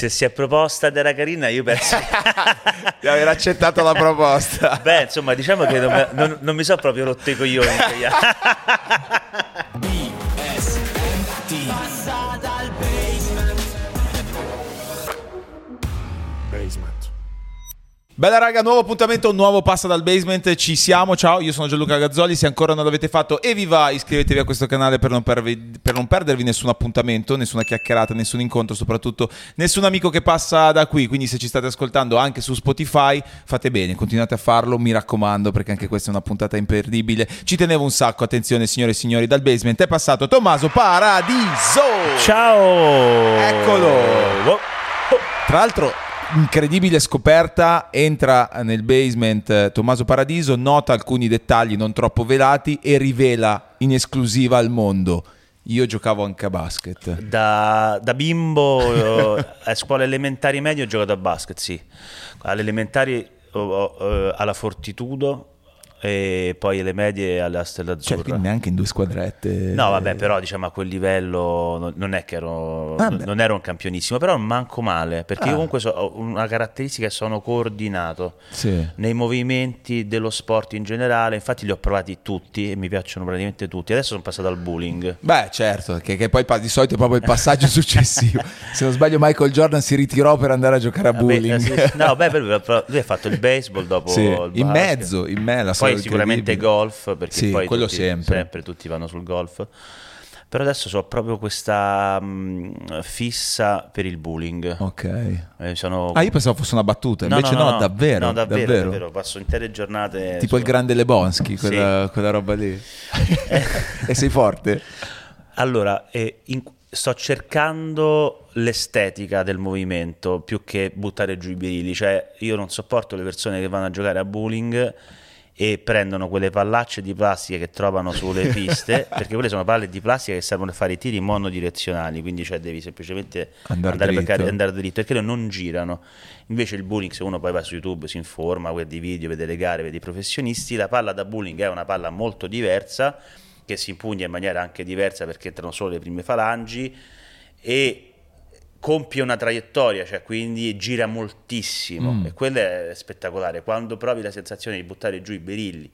se si è proposta ed era carina, io penso di aver accettato la proposta. Beh, insomma, diciamo che non, non, non mi sono proprio rotto i coglioni. Bella raga, nuovo appuntamento, un nuovo Passa dal Basement, ci siamo, ciao, io sono Gianluca Gazzoli, se ancora non l'avete fatto e vi va iscrivetevi a questo canale per non, pervi, per non, perdervi nessun appuntamento, nessuna chiacchierata, nessun incontro, soprattutto nessun amico che passa da qui, quindi se ci state ascoltando anche su Spotify fate bene, continuate a farlo, mi raccomando perché anche questa è una puntata imperdibile, ci tenevo un sacco, attenzione signore e signori, dal Basement è passato Tommaso Paradiso! Ciao! Eccolo! Tra l'altro incredibile scoperta, entra nel basement eh, Tommaso Paradiso, nota alcuni dettagli non troppo velati e rivela in esclusiva al mondo. Io giocavo anche a basket. Da, da bimbo, eh, a scuola elementari medio ho giocato a basket, sì. Alle elementari eh, alla Fortitudo e poi le medie alla Stella Azzurra. Cioè, quindi neanche in due squadrette. No, vabbè, però diciamo a quel livello non è che ero, vabbè. non ero un campionissimo, però manco male, perché ah. io comunque so, ho una caratteristica che sono coordinato sì. nei movimenti dello sport in generale, infatti li ho provati tutti e mi piacciono praticamente tutti. Adesso sono passato al bullying. Beh, certo, che, che poi di solito è proprio il passaggio successivo. Se non sbaglio Michael Jordan si ritirò per andare a giocare a bullying. Sì, no, beh, lui ha fatto il baseball dopo sì, il in mezzo, in me la poi poi sicuramente golf, perché sì, poi quello tutti, sempre. sempre. tutti vanno sul golf. Però adesso ho proprio questa mh, fissa per il bullying. Ok. Eh, sono... Ah, io pensavo fosse una battuta, invece no, no, no, davvero. No, davvero, davvero. davvero. Passo intere giornate... Tipo il grande Lebonsky, quella, sì. quella roba lì. e sei forte? Allora, eh, in, sto cercando l'estetica del movimento più che buttare giù i birilli. Cioè, io non sopporto le persone che vanno a giocare a bowling e prendono quelle pallacce di plastica che trovano sulle piste, perché quelle sono palle di plastica che servono per fare i tiri monodirezionali, quindi cioè devi semplicemente andare, andare, dritto. Per, andare dritto, perché non girano. Invece il bowling, se uno poi va su YouTube, si informa, guarda i video, vede le gare, vede i professionisti, la palla da bowling è una palla molto diversa, che si impugna in maniera anche diversa perché entrano solo le prime falangi e compie una traiettoria, cioè quindi gira moltissimo mm. e quello è spettacolare. Quando provi la sensazione di buttare giù i berilli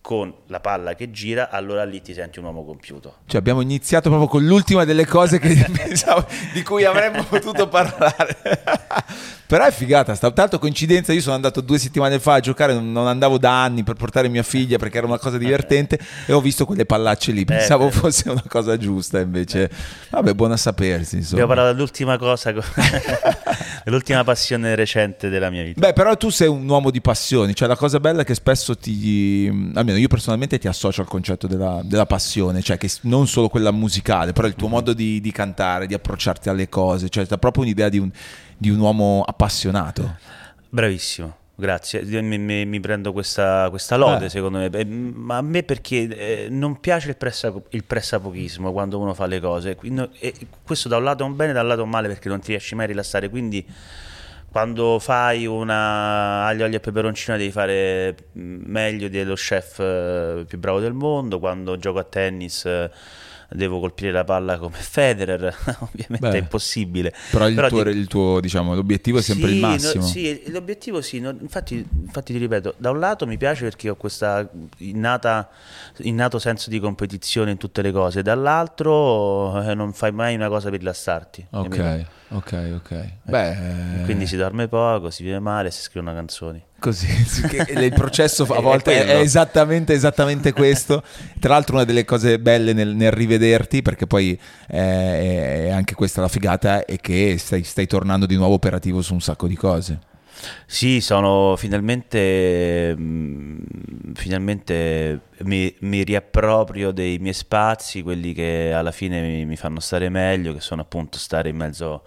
con la palla che gira, allora lì ti senti un uomo compiuto. Cioè abbiamo iniziato proprio con l'ultima delle cose che pensavo, di cui avremmo potuto parlare. Però è figata, sta tanto coincidenza, io sono andato due settimane fa a giocare, non andavo da anni per portare mia figlia perché era una cosa divertente e ho visto quelle pallacce lì, pensavo eh, fosse una cosa giusta invece, vabbè buona sapersi. Insomma. Abbiamo parlato dell'ultima cosa, dell'ultima passione recente della mia vita. Beh però tu sei un uomo di passioni, cioè la cosa bella è che spesso ti, almeno io personalmente ti associo al concetto della, della passione, cioè che non solo quella musicale, però il tuo modo di, di cantare, di approcciarti alle cose, cioè proprio un'idea di un di un uomo appassionato. Bravissimo. Grazie, mi, mi, mi prendo questa, questa lode eh. secondo me, ma a me perché eh, non piace il, pressa, il pressapochismo quando uno fa le cose, quindi, questo da un lato è un bene, da un lato è un male perché non ti riesci mai a rilassare, quindi quando fai una aglio, olio e peperoncino devi fare meglio dello chef eh, più bravo del mondo, quando gioco a tennis eh, devo colpire la palla come Federer, ovviamente Beh, è impossibile. Però, il, però tuo, ti... il tuo, diciamo, l'obiettivo è sempre sì, il massimo. No, sì, l'obiettivo sì, no, infatti, infatti ti ripeto, da un lato mi piace perché ho questo innato senso di competizione in tutte le cose, dall'altro eh, non fai mai una cosa per rilassarti. Ok, ok, ok. Eh, Beh, quindi si dorme poco, si vive male, si scrivono canzoni. Così, il processo a volte è, è esattamente, esattamente, questo. Tra l'altro una delle cose belle nel, nel rivederti, perché poi è, è, anche questa la figata, è che stai, stai tornando di nuovo operativo su un sacco di cose. Sì, sono finalmente, mm, finalmente mi, mi, riapproprio dei miei spazi, quelli che alla fine mi, mi, fanno stare meglio, che sono appunto stare in mezzo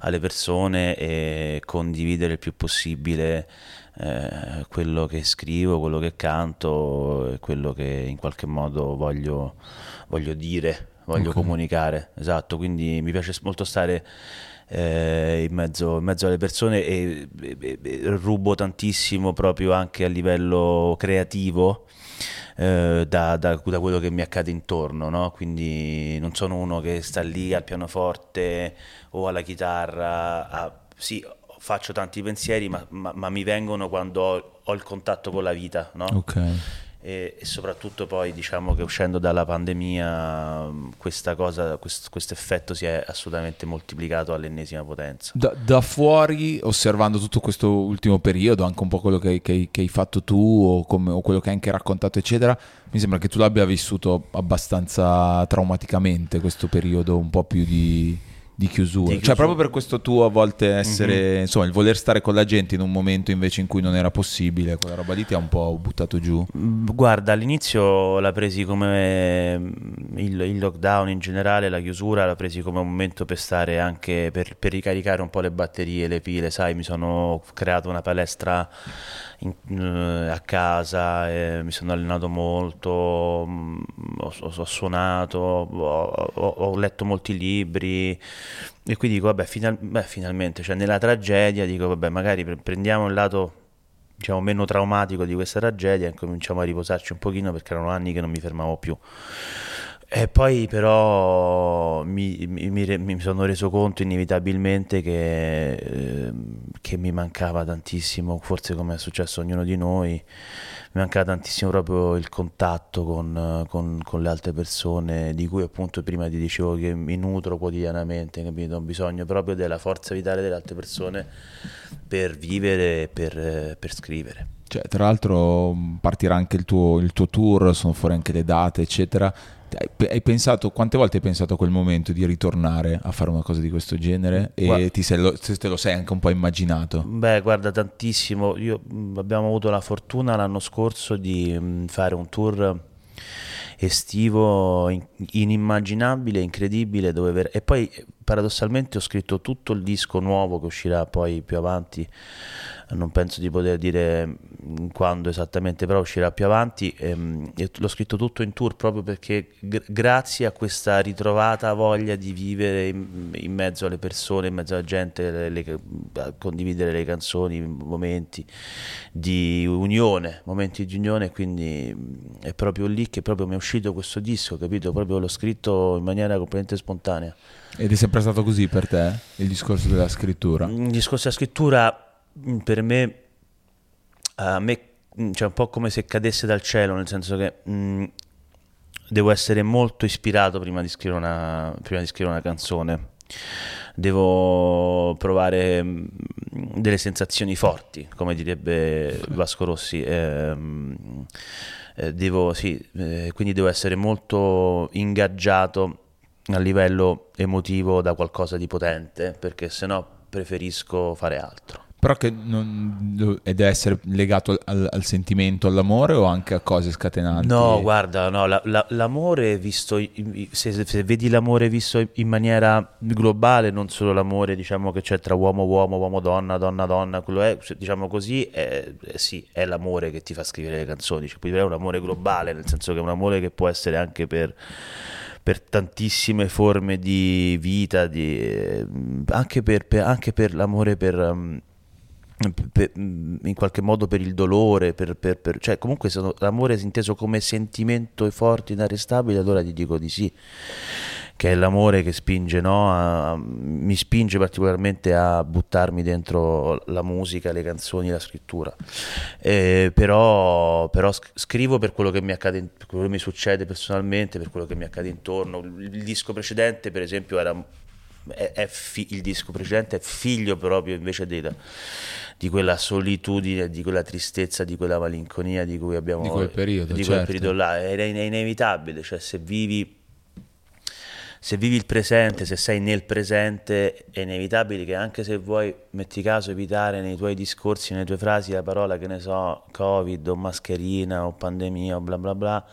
alle persone e condividere il più possibile eh, quello che scrivo, quello che canto, quello che in qualche modo voglio, voglio dire, voglio okay. comunicare. Esatto, quindi mi piace molto stare eh, in, mezzo, in, mezzo, alle persone e, e, e, rubo tantissimo proprio anche a livello creativo. Eh, da, da, da, quello che mi accade intorno, no? quindi non sono uno che sta lì al pianoforte o alla chitarra a sì, faccio tanti pensieri, ma, ma, ma mi vengono quando ho, ho, il contatto con la vita, no? Ok e, e, soprattutto poi diciamo che uscendo dalla pandemia questa cosa, questo effetto si è assolutamente moltiplicato all'ennesima potenza. Da, da, fuori, osservando tutto questo ultimo periodo, anche un po' quello che, che, che hai fatto tu o, come, o, quello che hai anche raccontato, eccetera, mi sembra che tu l'abbia vissuto abbastanza traumaticamente questo periodo un po' più di di chiusura. Di chiusura. Cioè, proprio per questo tuo a volte essere, mm-hmm. insomma, il voler stare con la gente in un momento invece in cui non era possibile, quella roba lì ti ha un po' buttato giù. Mm, guarda, all'inizio l'ha presi come mm, il, il lockdown in generale, la chiusura, l'ha presi come un momento per stare anche per, per ricaricare un po' le batterie, le pile, sai, mi sono creato una palestra in, eh, a casa, eh, mi sono allenato molto, mh, mm, ho, ho, suonato, ho, ho, letto molti libri e quindi dico, vabbè, final, beh, finalmente, cioè nella tragedia dico, vabbè, magari prendiamo il lato diciamo meno traumatico di questa tragedia e cominciamo a riposarci un pochino perché erano anni che non mi fermavo più. E poi però mi, mi, mi, sono reso conto inevitabilmente che, eh, che, mi mancava tantissimo, forse come è successo a ognuno di noi, mi mancava tantissimo proprio il contatto con, con, con le altre persone di cui appunto prima ti dicevo che mi nutro quotidianamente, capito? Ho bisogno proprio della forza vitale delle altre persone per vivere e per, per scrivere. Cioè, tra l'altro partirà anche il tuo, il tuo tour, sono fuori anche le date, eccetera hai pensato, quante volte hai pensato a quel momento di ritornare a fare una cosa di questo genere e guarda, ti sei, lo, te lo sei anche un po' immaginato? Beh, guarda, tantissimo. Io, abbiamo avuto la fortuna l'anno scorso di fare un tour estivo inimmaginabile, incredibile, ver- e poi paradossalmente ho scritto tutto il disco nuovo che uscirà poi più avanti non penso di poter dire quando esattamente, però uscirà più avanti. Ehm, l'ho scritto tutto in tour proprio perché g- grazie a questa ritrovata voglia di vivere in, in, mezzo alle persone, in mezzo alla gente, le, le, condividere le canzoni, momenti di unione, momenti di unione, quindi è proprio lì che proprio mi è uscito questo disco, capito? Proprio l'ho scritto in maniera completamente spontanea. Ed è sempre stato così per te il discorso della scrittura? Il discorso della scrittura Mm, per me, a me mm, cioè un po' come se cadesse dal cielo, nel senso che mh, mm, devo essere molto ispirato prima di scrivere una, prima di scrivere una canzone. Devo provare delle sensazioni forti, come direbbe Vasco Rossi. Eh, eh, devo, sì, eh, quindi devo essere molto ingaggiato a livello emotivo da qualcosa di potente, perché sennò preferisco fare altro. Però che non, deve essere legato al, al, sentimento, all'amore o anche a cose scatenanti? No, guarda, no, la, la, l'amore visto, se, se, vedi l'amore visto in maniera globale, non solo l'amore diciamo che c'è tra uomo uomo, uomo donna, donna donna, quello è, diciamo così, è, sì, è l'amore che ti fa scrivere le canzoni, cioè, è un amore globale, nel senso che è un amore che può essere anche per per tantissime forme di vita, di, anche, per, per, anche per l'amore per, um, per, in qualche modo per il dolore, per, per, per, cioè comunque se l'amore è inteso come sentimento forte, inarrestabile, allora ti dico di sì, che è l'amore che spinge, no? a, mi spinge particolarmente a buttarmi dentro la musica, le canzoni, la scrittura. Eh, però, però, scrivo per quello che mi accade, per quello che mi succede personalmente, per quello che mi accade intorno. Il disco precedente, per esempio, era è, è fi- il disco precedente è figlio proprio invece della di quella solitudine, di quella tristezza, di quella malinconia di cui abbiamo... Di quel periodo, di certo. quel periodo là, è, è inevitabile, cioè se vivi se vivi il presente, se sei nel presente, è inevitabile che anche se vuoi, metti caso, evitare nei tuoi discorsi, nelle tue frasi la parola, che ne so, Covid o mascherina o pandemia o bla bla bla,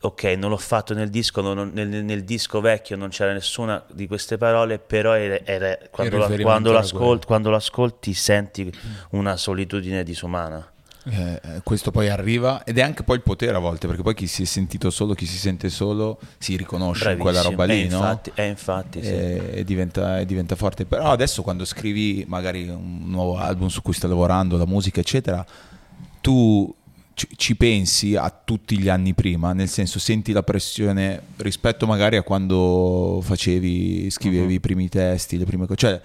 ok, non l'ho fatto nel disco, non, nel, nel, disco vecchio non c'era nessuna di queste parole, però era, era, quando, la, quando, l'ascolti, quando, l'ascolti, senti una solitudine disumana. Eh, eh, questo poi arriva ed è anche poi il potere a volte perché poi chi si è sentito solo, chi si sente solo si riconosce Bravissimo. in quella roba lì è infatti, no? È infatti sì. e, e, diventa, e, diventa, forte però adesso quando scrivi magari un nuovo album su cui stai lavorando la musica eccetera tu ci, pensi a tutti gli anni prima, nel senso senti la pressione rispetto magari a quando facevi, scrivevi uh-huh. i primi testi, le prime cose, cioè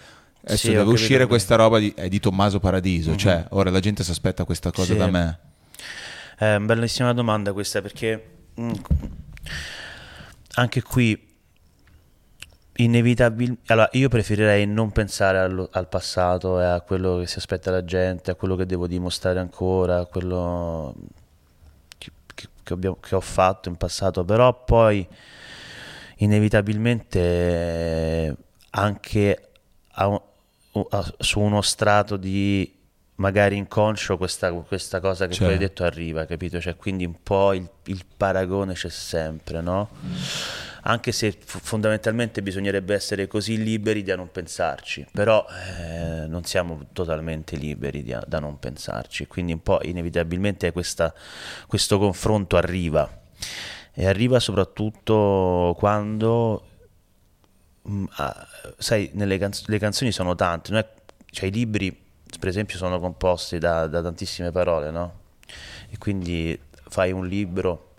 Adesso Sì, deve uscire questa roba di, è di Tommaso Paradiso, cioè ora la gente si aspetta questa cosa Sì. da me. È una bellissima domanda questa perché mm, anche qui inevitabilmente... Allora, io preferirei non pensare allo- al, passato e a quello che si aspetta la gente, a quello che devo dimostrare ancora, a quello che, che- che abbiamo- che ho fatto in passato, però poi inevitabilmente anche a a- su uno strato di magari inconscio questa, questa cosa che Cioè. poi hai detto arriva, capito? Cioè, quindi un po' il, il paragone c'è sempre, no? Anche se fondamentalmente bisognerebbe essere così liberi da non pensarci, però eh, non siamo totalmente liberi di- da non pensarci, quindi un po' inevitabilmente questa- questo confronto arriva e arriva soprattutto quando Mm, ah, sai, nelle canz- le canzoni sono tante, non è- cioè i libri, per esempio, sono composti da, da tantissime parole, no? E quindi fai un libro,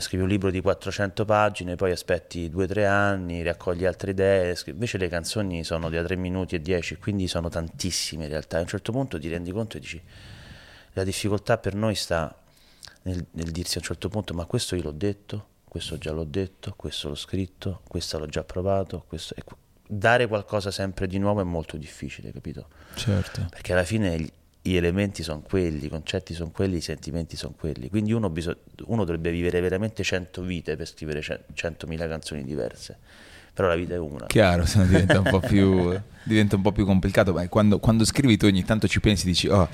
scrivi un libro di 400 pagine, poi aspetti 2-3 anni, raccogli altre idee, scri- invece le canzoni sono da 3 minuti e 10, quindi sono tantissime in realtà. A un certo punto ti rendi conto e dici, la difficoltà per noi sta nel, nel dirsi a un certo punto, ma questo io l'ho detto, questo già l'ho detto, questo l'ho scritto, questo l'ho già provato, questo... e qu- dare qualcosa sempre di nuovo è molto difficile, capito? Certo. Perché alla fine gli, elementi sono quelli, i concetti sono quelli, i sentimenti sono quelli. Quindi uno, biso- uno dovrebbe vivere veramente 100 vite per scrivere cen- 100.000 canzoni diverse. Però la vita è una. Chiaro, se no diventa un po' più, diventa un po' più complicato. Beh, quando, quando scrivi tu ogni tanto ci pensi, dici, oh,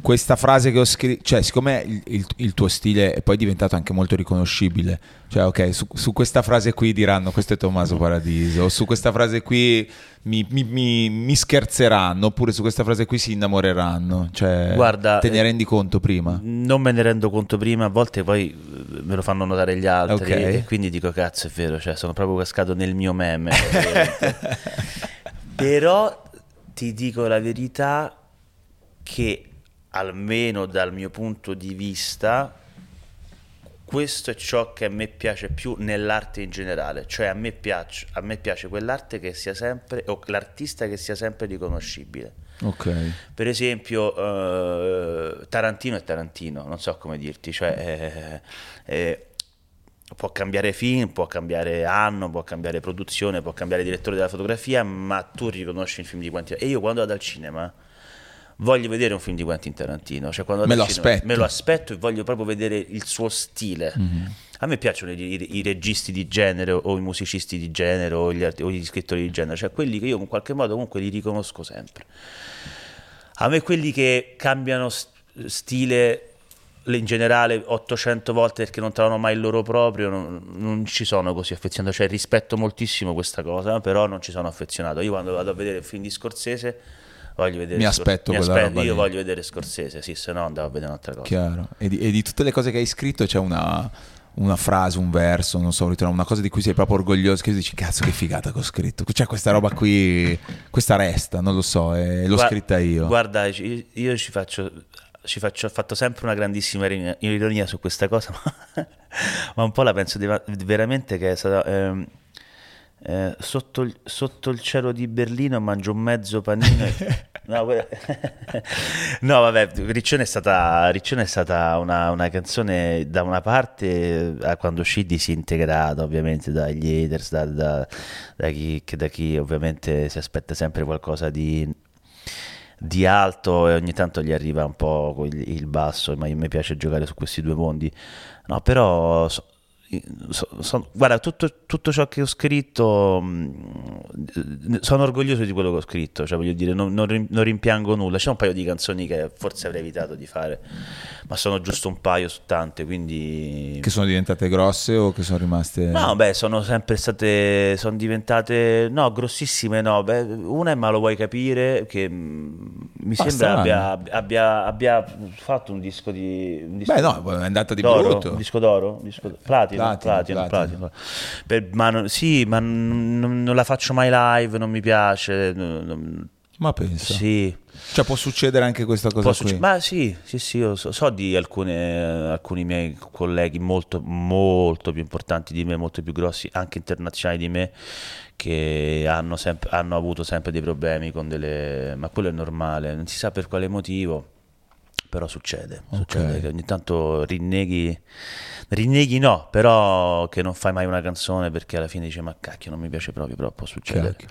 questa frase che ho scritto, cioè siccome il, il- il tuo stile è poi diventato anche molto riconoscibile, cioè ok, su, su questa frase qui diranno questo è Tommaso Paradiso, o su questa frase qui mi, mi- mi- mi scherzeranno, oppure su questa frase qui si innamoreranno, cioè Guarda, te ne eh, rendi conto prima? Non me ne rendo conto prima, a volte poi eh, me lo fanno notare gli altri Ok. e quindi dico cazzo è vero, cioè sono proprio cascato nel mio meme. Però ti dico la verità che almeno dal mio punto di vista questo è ciò che a me piace più nell'arte in generale, cioè a me piace, a me piace quell'arte che sia sempre, o l'artista che sia sempre riconoscibile. Ok. Per esempio, eh, Tarantino è Tarantino, non so come dirti, cioè eh, eh, può cambiare film, può cambiare anno, può cambiare produzione, può cambiare direttore della fotografia, ma tu riconosci il film di Quentin. E io quando vado al cinema voglio vedere un film di Quentin Tarantino, cioè quando Me lo cinema, aspetto. me lo aspetto e voglio proprio vedere il suo stile. A me piacciono i, i- i registi di genere o i musicisti di genere o gli, o gli scrittori di genere, cioè quelli che io in qualche modo comunque li riconosco sempre. A me quelli che cambiano stile in generale 800 volte perché non trovano mai il loro proprio, non, non ci sono così affezionato, cioè rispetto moltissimo questa cosa, però non ci sono affezionato. Io quando vado a vedere il film di Scorsese voglio vedere Mi Scor- aspetto mi quella aspetto- roba io lì. voglio vedere Scorsese, sì, se no andavo a vedere un'altra cosa. Chiaro. E di, e di tutte le cose che hai scritto c'è una, una frase, un verso, non so, una cosa di cui sei proprio orgoglioso, che dici cazzo che figata che ho scritto. C'è questa roba qui, questa resta, non lo so, e l'ho Gua- scritta io. Guarda, ci- io ci faccio, ci faccio, ho fatto sempre una grandissima ironia, ironia su questa cosa, ma, ma un po' la penso di- veramente che è stata... ehm, eh, sotto, il, sotto il cielo di Berlino mangio un mezzo panino. e- No, no, vabbè, Riccione è stata, Riccione è stata una, una canzone da una parte eh, quando uscì disintegrata ovviamente dagli haters, da, da- da chi, da chi ovviamente si aspetta sempre qualcosa di, di alto e ogni tanto gli arriva un po' il, basso, ma me piace giocare su questi due mondi. No, però so- so- so- guarda, tutto, tutto ciò che ho scritto, mh, sono orgoglioso di quello che ho scritto, cioè voglio dire, non, non non rimpiango nulla. C'è un paio di canzoni che forse avrei evitato di fare, ma sono giusto un paio su tante, quindi... Che sono diventate grosse o che sono rimaste... No, beh, sono sempre state, sono diventate, no, grossissime no, beh, una è Ma lo vuoi capire, che mh, mi Ah, sembra abbia, abbia, abbia fatto un disco di... Un disco Beh, no, è andata di d'oro, brutto. Un disco d'oro? Un disco platino, Platino, platino, platino. platino. Per- ma non- sì, ma non, non la faccio mai live, non mi piace, non- Ma pensa. Sì. Cioè può succedere anche questa cosa succe- ma sì, sì, sì, io so, so di alcune, alcuni miei colleghi molto, molto più importanti di me, molto più grossi, anche internazionali di me, che hanno, sempre, hanno avuto sempre dei problemi con delle... ma quello è normale, non si sa per quale motivo, però succede, succede Ok. che ogni tanto rinneghi, rinneghi no, però che non fai mai una canzone perché alla fine dici ma cacchio non mi piace proprio, però può succedere. Cacchio.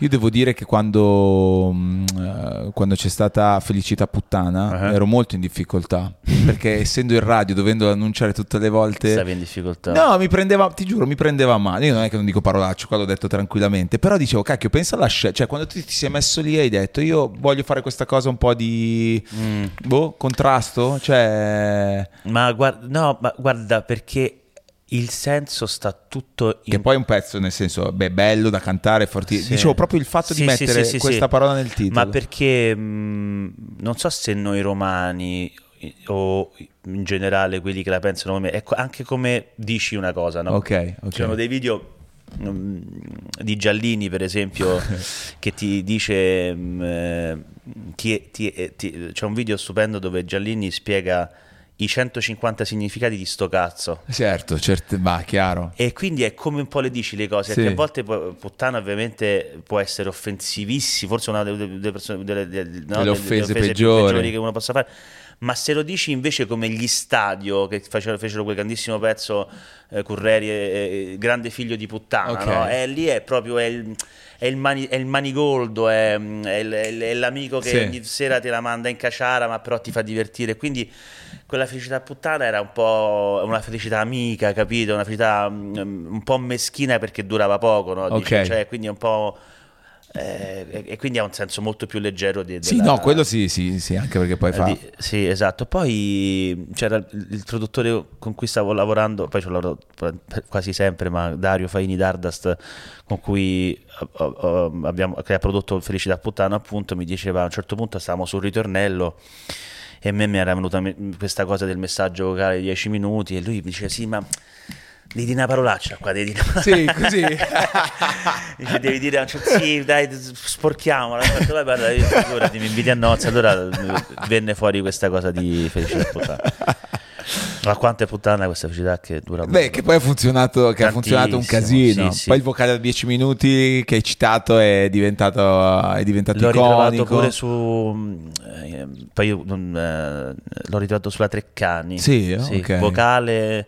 Io devo dire che quando, mh, eh, quando c'è stata Felicità Puttana Uh-huh. ero molto in difficoltà perché essendo in radio, dovendo annunciare tutte le volte... Stavi in difficoltà. No, mi prendeva, ti giuro, mi prendeva male. Io non è che non dico parolacce, qua l'ho detto tranquillamente. Però dicevo, cacchio, pensa alla scelta. Cioè, quando tu ti sei messo lì e hai detto, io voglio fare questa cosa un po' di. Mm. Boh, contrasto? Cioè. Ma guarda, no, ma guarda perché il senso sta tutto in... Che poi è un pezzo, nel senso, beh, bello da cantare, forti. Sì. Dicevo proprio il fatto Sì, di sì, mettere questa parola nel titolo. Ma perché mh, non so se noi romani o in generale quelli che la pensano come me, ecco, anche come dici una cosa, no? Ok, ok. Ci sono dei video mm, di Giallini, per esempio, che ti dice. mm, eh, ti- ti- eh, ti- c'è un video stupendo dove Giallini spiega i 150 significati di sto cazzo. Certo, certo, ma chiaro. E quindi è come un po' le dici le cose, Sì. a volte puttana ovviamente può essere offensivissimo, forse una delle, delle persone- delle- delle- no, Delle offese peggiori. che uno possa fare. Ma se lo dici invece come gli stadio che facevano, fecero quel grandissimo pezzo eh, Curreri, eh, grande figlio di puttana, Ok. no? E lì è proprio è il, è il, mani- è il manigoldo, è, il- è l'amico che Sì. ogni sera te la manda in caciara, ma però ti fa divertire. Quindi quella felicità puttana era un po' una felicità amica, capito? Una felicità mm, un po' meschina perché durava poco, no? Dice, Ok. cioè, quindi è un po'. Eh, e- quindi ha un senso molto più leggero di, Sì, della- no, quello sì, sì, sì, anche perché poi fa... di- sì, esatto. Poi c'era il, produttore con cui stavo lavorando, poi ci ho lavorato quasi sempre, ma Dario Faini Dardast, con cui eh, eh, abbiamo, che ha prodotto Felicità Puttana, appunto, mi diceva a un certo punto stavamo sul ritornello e a me mi era venuta questa cosa del messaggio vocale di 10 minuti e lui mi diceva sì, ma devi dire una parolaccia qua, devi dire una Sì, così. Dice, devi dire a un certo sì, dai, sporchiamola. "Vai, guarda, io figurati, mi inviti a nozze. Allora eh, venne fuori questa cosa di felicità puttana. Ma quanto è puttana questa felicità che dura Beh, che poi ha funzionato, che ha funzionato un casino. sì, sì. Poi il vocale da 10 minuti che hai citato è diventato, è diventato L'ho ritrovato iconico. pure su. eh, poi io non, eh, l'ho ritrovato sulla Treccani. Sì, ok. Vocale.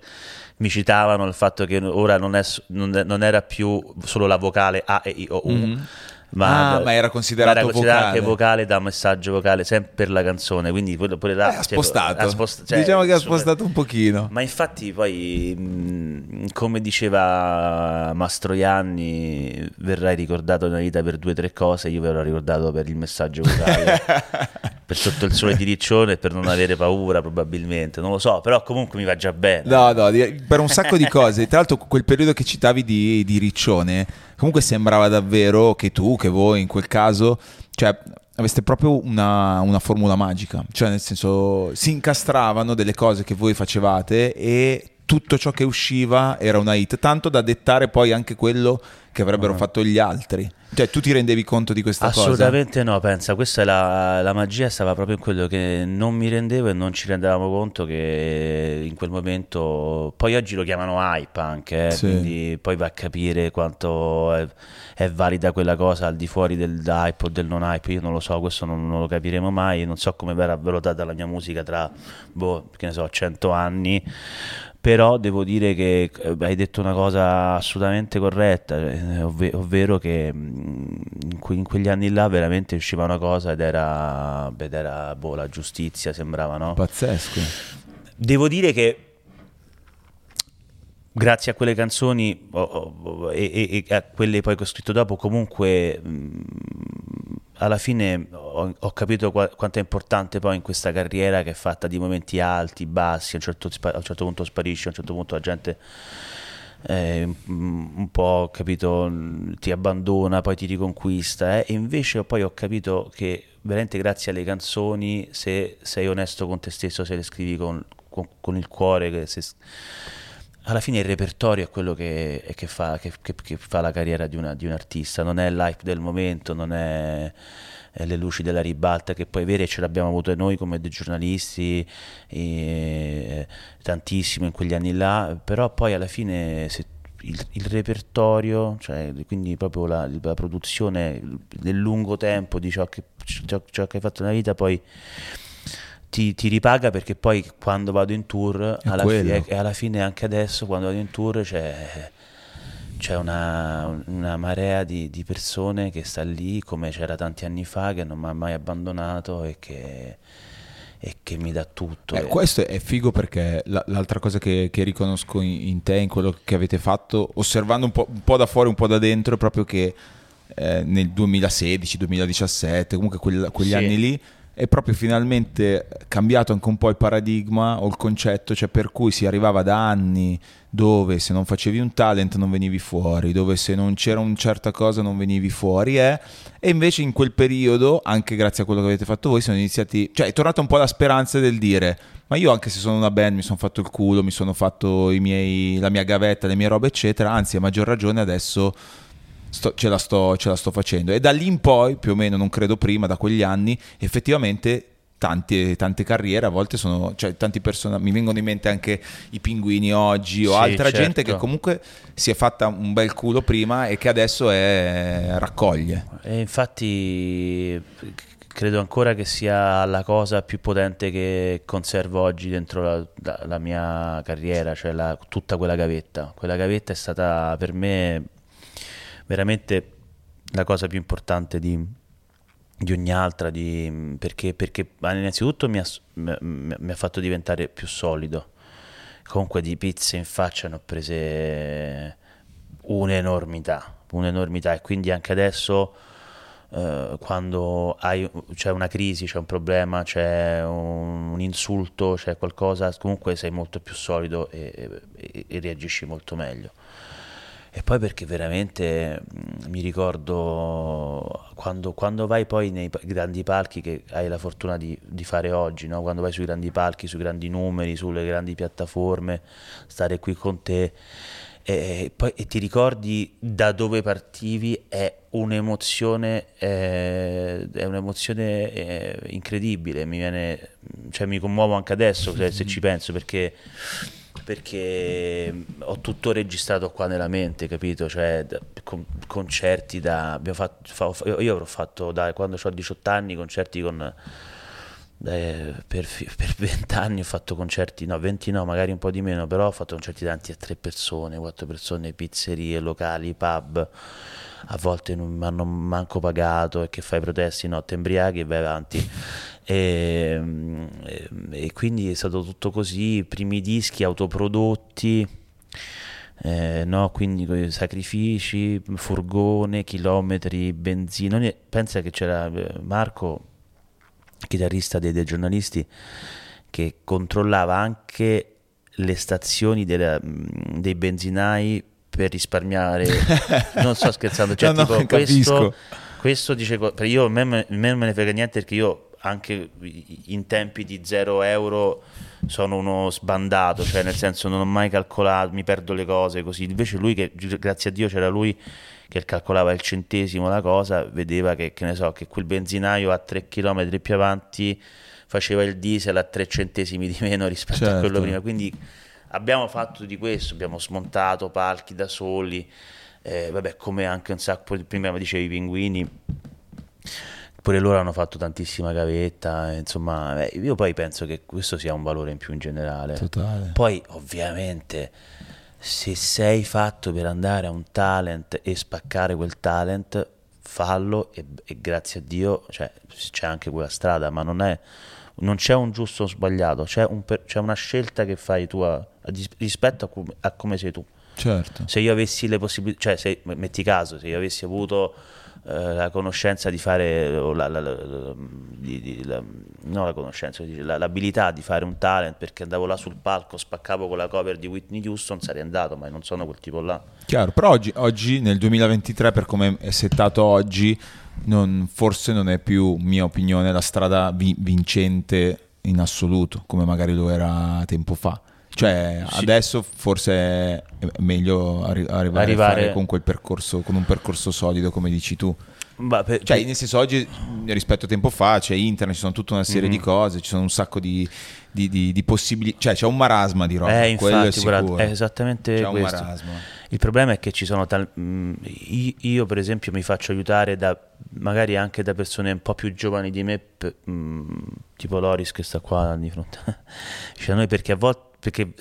Mi citavano il fatto che ora non, è, non, era più solo la vocale A, E, I, O, U. Mhm. Ma, Ah, ma era considerato era considerato vocale. anche vocale da messaggio vocale sempre per la canzone. Quindi quello pure là. Eh, ha cioè, spostato. ha spost- cioè, diciamo che ha super- spostato un pochino. ma infatti poi, mh, come diceva Mastroianni, verrai ricordato nella vita per due o tre cose, io verrò ricordato per il messaggio vocale, per sotto il sole di Riccione e per non avere paura probabilmente, non lo so, però comunque mi va già bene. No, no, per un sacco di cose. Tra l'altro, quel periodo che citavi di, di Riccione, comunque sembrava davvero che tu, che voi in quel caso, cioè aveste proprio una, una formula magica. Cioè, nel senso, si incastravano delle cose che voi facevate e tutto ciò che usciva era una hit, tanto da dettare poi anche quello che avrebbero fatto gli altri. Cioè, tu ti rendevi conto di questa cosa? Assolutamente no, pensa, questa è la, la magia stava proprio in quello che non mi rendevo e non ci rendevamo conto che in quel momento, poi oggi lo chiamano hype anche, eh, Sì. quindi poi va a capire quanto è, è valida quella cosa al di fuori del hype o del non hype, io non lo so, questo non, non lo capiremo mai, non so come verrà valutata la mia musica tra, boh, che ne so, 100 anni, però devo dire che eh, hai detto una cosa assolutamente corretta, eh, ovve- ovvero che mh, in, que- in quegli anni là veramente usciva una cosa ed era, ed era boh, la giustizia, sembrava, no? Pazzesco. Devo dire che grazie a quelle canzoni oh, oh, e, e- e a quelle poi che ho scritto dopo, comunque mh, alla fine ho, ho capito qua- quanto è importante poi in questa carriera che è fatta di momenti alti, bassi, a un certo, a un certo punto sparisce, a un certo punto la gente eh, un po' capito ti abbandona, poi ti riconquista eh, e invece poi ho capito che veramente grazie alle canzoni se sei onesto con te stesso, se le scrivi con, con- con il cuore, se, alla fine il repertorio è quello che, che, fa, che, che fa, la carriera di, una, di, un artista, non è l'hype del momento, non è, è, le luci della ribalta che poi è vero ce l'abbiamo avuto noi come giornalisti e, tantissimo in quegli anni là, però poi alla fine se il, il, repertorio, cioè, quindi proprio la, la, produzione nel lungo tempo di ciò che, ciò, ciò che hai fatto nella vita, poi ti, ti, ripaga perché poi quando vado in tour, alla, fi- alla, fine anche adesso quando vado in tour c'è, c'è una, una, marea di, di, persone che sta lì come c'era tanti anni fa, che non mi ha mai abbandonato e che, e che mi dà tutto. Eh, questo è figo perché l'altra cosa che, che riconosco in, in, te, in quello che avete fatto, osservando un po', un po', da fuori, un po' da dentro, è proprio che eh, nel 2016-2017, comunque quel, quegli sì. anni lì è proprio finalmente cambiato anche un po' il paradigma o il concetto, cioè per cui si arrivava da anni dove se non facevi un talent non venivi fuori, dove se non c'era una certa cosa non venivi fuori, eh? e invece in quel periodo, anche grazie a quello che avete fatto voi, sono iniziati, cioè è tornata un po' la speranza del dire, ma io anche se sono una band mi sono fatto il culo, mi sono fatto miei, la mia gavetta, le mie robe eccetera, anzi a maggior ragione adesso sto, ce, la sto, ce la sto facendo. E da lì in poi, più o meno, non credo prima, da quegli anni, effettivamente Tante, tante, carriere, a volte sono, cioè tanti personaggi, mi vengono in mente anche i pinguini oggi o sì, altra certo. gente che comunque si è fatta un bel culo prima e che adesso è, raccoglie. E infatti credo ancora che sia la cosa più potente che conservo oggi dentro la, la, la mia carriera, cioè la, tutta quella gavetta. Quella gavetta è stata per me veramente la cosa più importante di, di ogni altra, di, perché, perché innanzitutto mi ha, mi ha, fatto diventare più solido. Comunque di pizze in faccia ne ho prese un'enormità, un'enormità e quindi anche adesso eh, quando hai, c'è una crisi, c'è un problema, c'è un, un, insulto, c'è qualcosa, comunque sei molto più solido e, e, e reagisci molto meglio. E poi perché veramente mh, mi ricordo quando, quando, vai poi nei grandi palchi che hai la fortuna di, di fare oggi, no? quando vai sui grandi palchi, sui grandi numeri, sulle grandi piattaforme, stare qui con te e, poi, e ti ricordi da dove partivi è un'emozione, eh, è un'emozione eh, incredibile, mi, viene, cioè, mi commuovo anche adesso se, se ci penso perché perché ho tutto registrato qua nella mente, capito? Cioè, con, concerti da... Fatto, fa, io avrò fatto da quando ho 18 anni concerti con... Eh, per, per 20 anni ho fatto concerti, no 20 no, magari un po' di meno, però ho fatto concerti davanti a 3 persone, 4 persone, pizzerie, locali, pub, a volte non mi hanno manco pagato e che fai protesti, no, ti embriaghi e vai avanti. E, e, quindi è stato tutto così, primi dischi autoprodotti, eh, no? quindi sacrifici, furgone, chilometri, benzina. Pensa che c'era eh, Marco, chitarrista dei, dei giornalisti, che controllava anche le stazioni della, dei benzinai per risparmiare. non sto scherzando, cioè, no, tipo, no, questo, questo, dice. Io, a me, me, me ne frega niente perché io anche in tempi di 0 euro sono uno sbandato, cioè nel senso non ho mai calcolato, mi perdo le cose così. Invece lui che grazie a Dio c'era lui che calcolava il centesimo la cosa, vedeva che, che ne so, che quel benzinaio a 3 km più avanti faceva il diesel a 3 centesimi di meno rispetto certo. a quello certo. prima. Quindi abbiamo fatto di questo, abbiamo smontato palchi da soli, eh, vabbè, come anche un sacco prima dicevi i pinguini pure loro hanno fatto tantissima gavetta, insomma, beh, io poi penso che questo sia un valore in più in generale. Totale. Poi ovviamente se sei fatto per andare a un talent e spaccare quel talent, fallo e, e grazie a Dio cioè, c'è anche quella strada, ma non, è, non c'è un giusto o sbagliato, c'è, un, c'è, una scelta che fai tu a, a, rispetto a come, a come sei tu. Certo. Se io avessi le possibilità, cioè se, metti caso, se io avessi avuto la conoscenza di fare, la, la, la, di, di, no la conoscenza, l'abilità di fare un talent perché andavo là sul palco, spaccavo con la cover di Whitney Houston, sarei andato, ma non sono quel tipo là. Chiaro, però oggi, oggi nel 2023, per come è settato oggi, non, forse non è più, mia opinione, la strada vi, vincente in assoluto, come magari lo era tempo fa. Cioè, Sì. adesso forse è meglio arri- arrivare, Arrivare- a con quel percorso, con un percorso solido, come dici tu. Per- Cioè, nel senso, oggi rispetto a tempo fa c'è internet, ci sono tutta una serie Mhm. di cose, ci sono un sacco di, di, di- di possibili- Cioè, c'è un marasma di roba. eh, quello è infatti, guarda, è esattamente c'è un questo. marasma. Il problema è che ci sono tal- mh, io, per esempio mi faccio aiutare da magari anche da persone un po' più giovani di me, mh, tipo Loris che sta qua di fronte. cioè noi perché a volte perché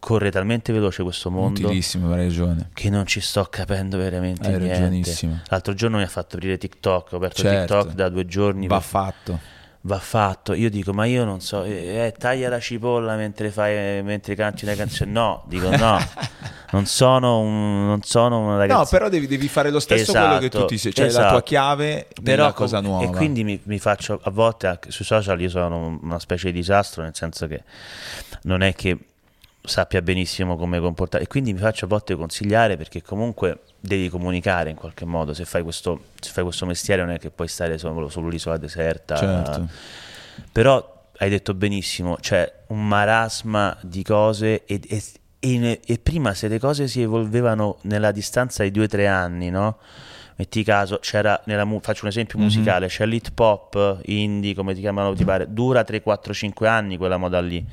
corre talmente veloce questo mondo Utilissimo, hai ragione. che non ci sto capendo veramente Hai niente. L'altro giorno mi ha fatto aprire TikTok, ho aperto Certo. TikTok da due giorni. Va per- fatto. Va fatto. Io dico, ma io non so, eh, eh, taglia la cipolla mentre fai mentre canti una canzone. No, dico no. non sono un non sono una ragazza. No, però devi, devi fare lo stesso quello che tu Esatto, ti sei, cioè la esatto. tua chiave Però nella cosa nuova. E quindi mi, mi faccio a volte anche sui social io sono una specie di disastro, nel senso che non è che sappia benissimo come comportare e quindi mi faccio a volte consigliare perché comunque devi comunicare in qualche modo, se fai questo, se fai questo mestiere non è che puoi stare solo sull'isola deserta. Certo. Però hai detto benissimo, c'è un marasma di cose e, e- e- e prima se le cose si evolvevano nella distanza di due o tre anni, no? Metti caso, c'era nella mu- faccio un esempio Mhm. musicale, c'è l'hip hop, indie, come ti chiamano, ti pare, dura 3, 4, 5 anni quella moda lì,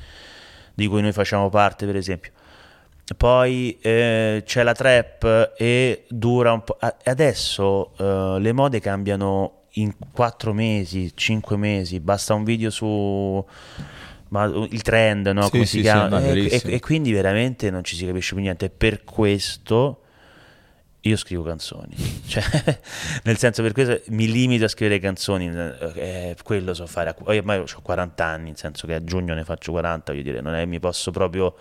di cui noi facciamo parte per esempio. Poi eh, c'è la trap e dura un po'. Adesso eh, le mode cambiano in 4 mesi, 5 mesi, basta un video su ma, il trend, no? Sì, come sì, si sì, chiama? è e, e- e quindi veramente non ci si capisce più niente. Per questo io scrivo canzoni, cioè, nel senso per questo mi limito a scrivere canzoni, eh, quello so fare, Io ormai ho 40 anni, nel senso che a giugno ne faccio 40, voglio dire, non è mi posso proprio,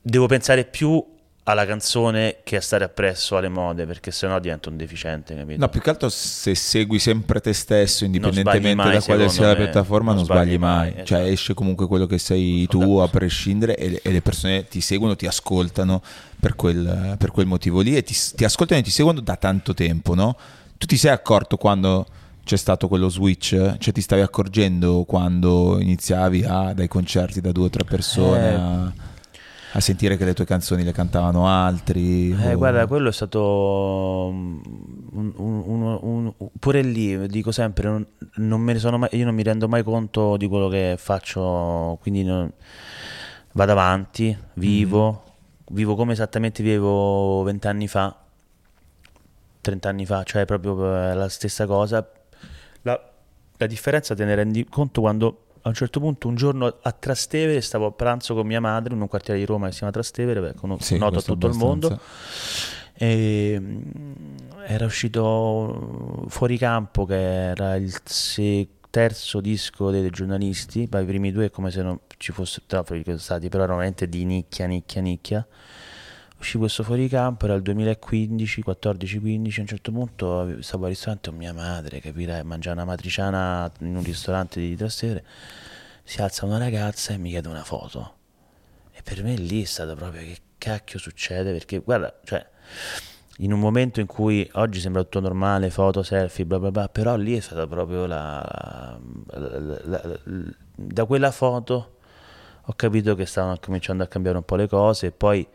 devo pensare più alla canzone che a stare appresso alle mode, perché sennò divento un deficiente, capito? No, più che altro se segui sempre te stesso, indipendentemente mai, da quale sia la piattaforma, Non non sbagli sbagli mai. mai, Cioè esatto. esce comunque quello che sei tu d'accordo. a prescindere e, e le persone ti seguono, ti ascoltano per quel, per quel motivo lì e ti, ti ascoltano e ti seguono da tanto tempo, no? Tu ti sei accorto quando c'è stato quello switch? Cioè ti stavi accorgendo quando iniziavi a, dai concerti da due o tre persone Eh. a, a sentire che le tue canzoni le cantavano altri? Eh, o- guarda, quello è stato mm, un- un- un- pure lì, dico sempre, non, non me ne sono mai, io non mi rendo mai conto di quello che faccio, quindi non- vado avanti, vivo, vivo come esattamente vivevo vent'anni fa, trent'anni fa, cioè proprio eh, la stessa cosa. La, la differenza te ne rendi conto quando a un certo punto un giorno a Trastevere stavo a pranzo con mia madre in un quartiere di Roma che si chiama Trastevere, beh, conosco, Sì, noto a tutto il abbastanza. mondo. E, mm, era uscito Fuori Campo che era il terzo disco dei giornalisti, ma i primi due come se non ci fossero stati, però erano veramente di nicchia, nicchia, nicchia. Uscì questo fuori campo, era il 2015, 14-15, a un certo punto stavo al ristorante con mia madre, capirai, mangiare una matriciana in un ristorante di Trastevere, si alza una ragazza e mi chiede una foto. E per me lì è stato proprio che cacchio succede, perché guarda, cioè, in un momento in cui oggi sembra tutto normale, foto, selfie, bla bla bla, però lì è stata proprio la... la- la- la- da quella foto ho capito che stavano cominciando a cambiare un po' le cose e poi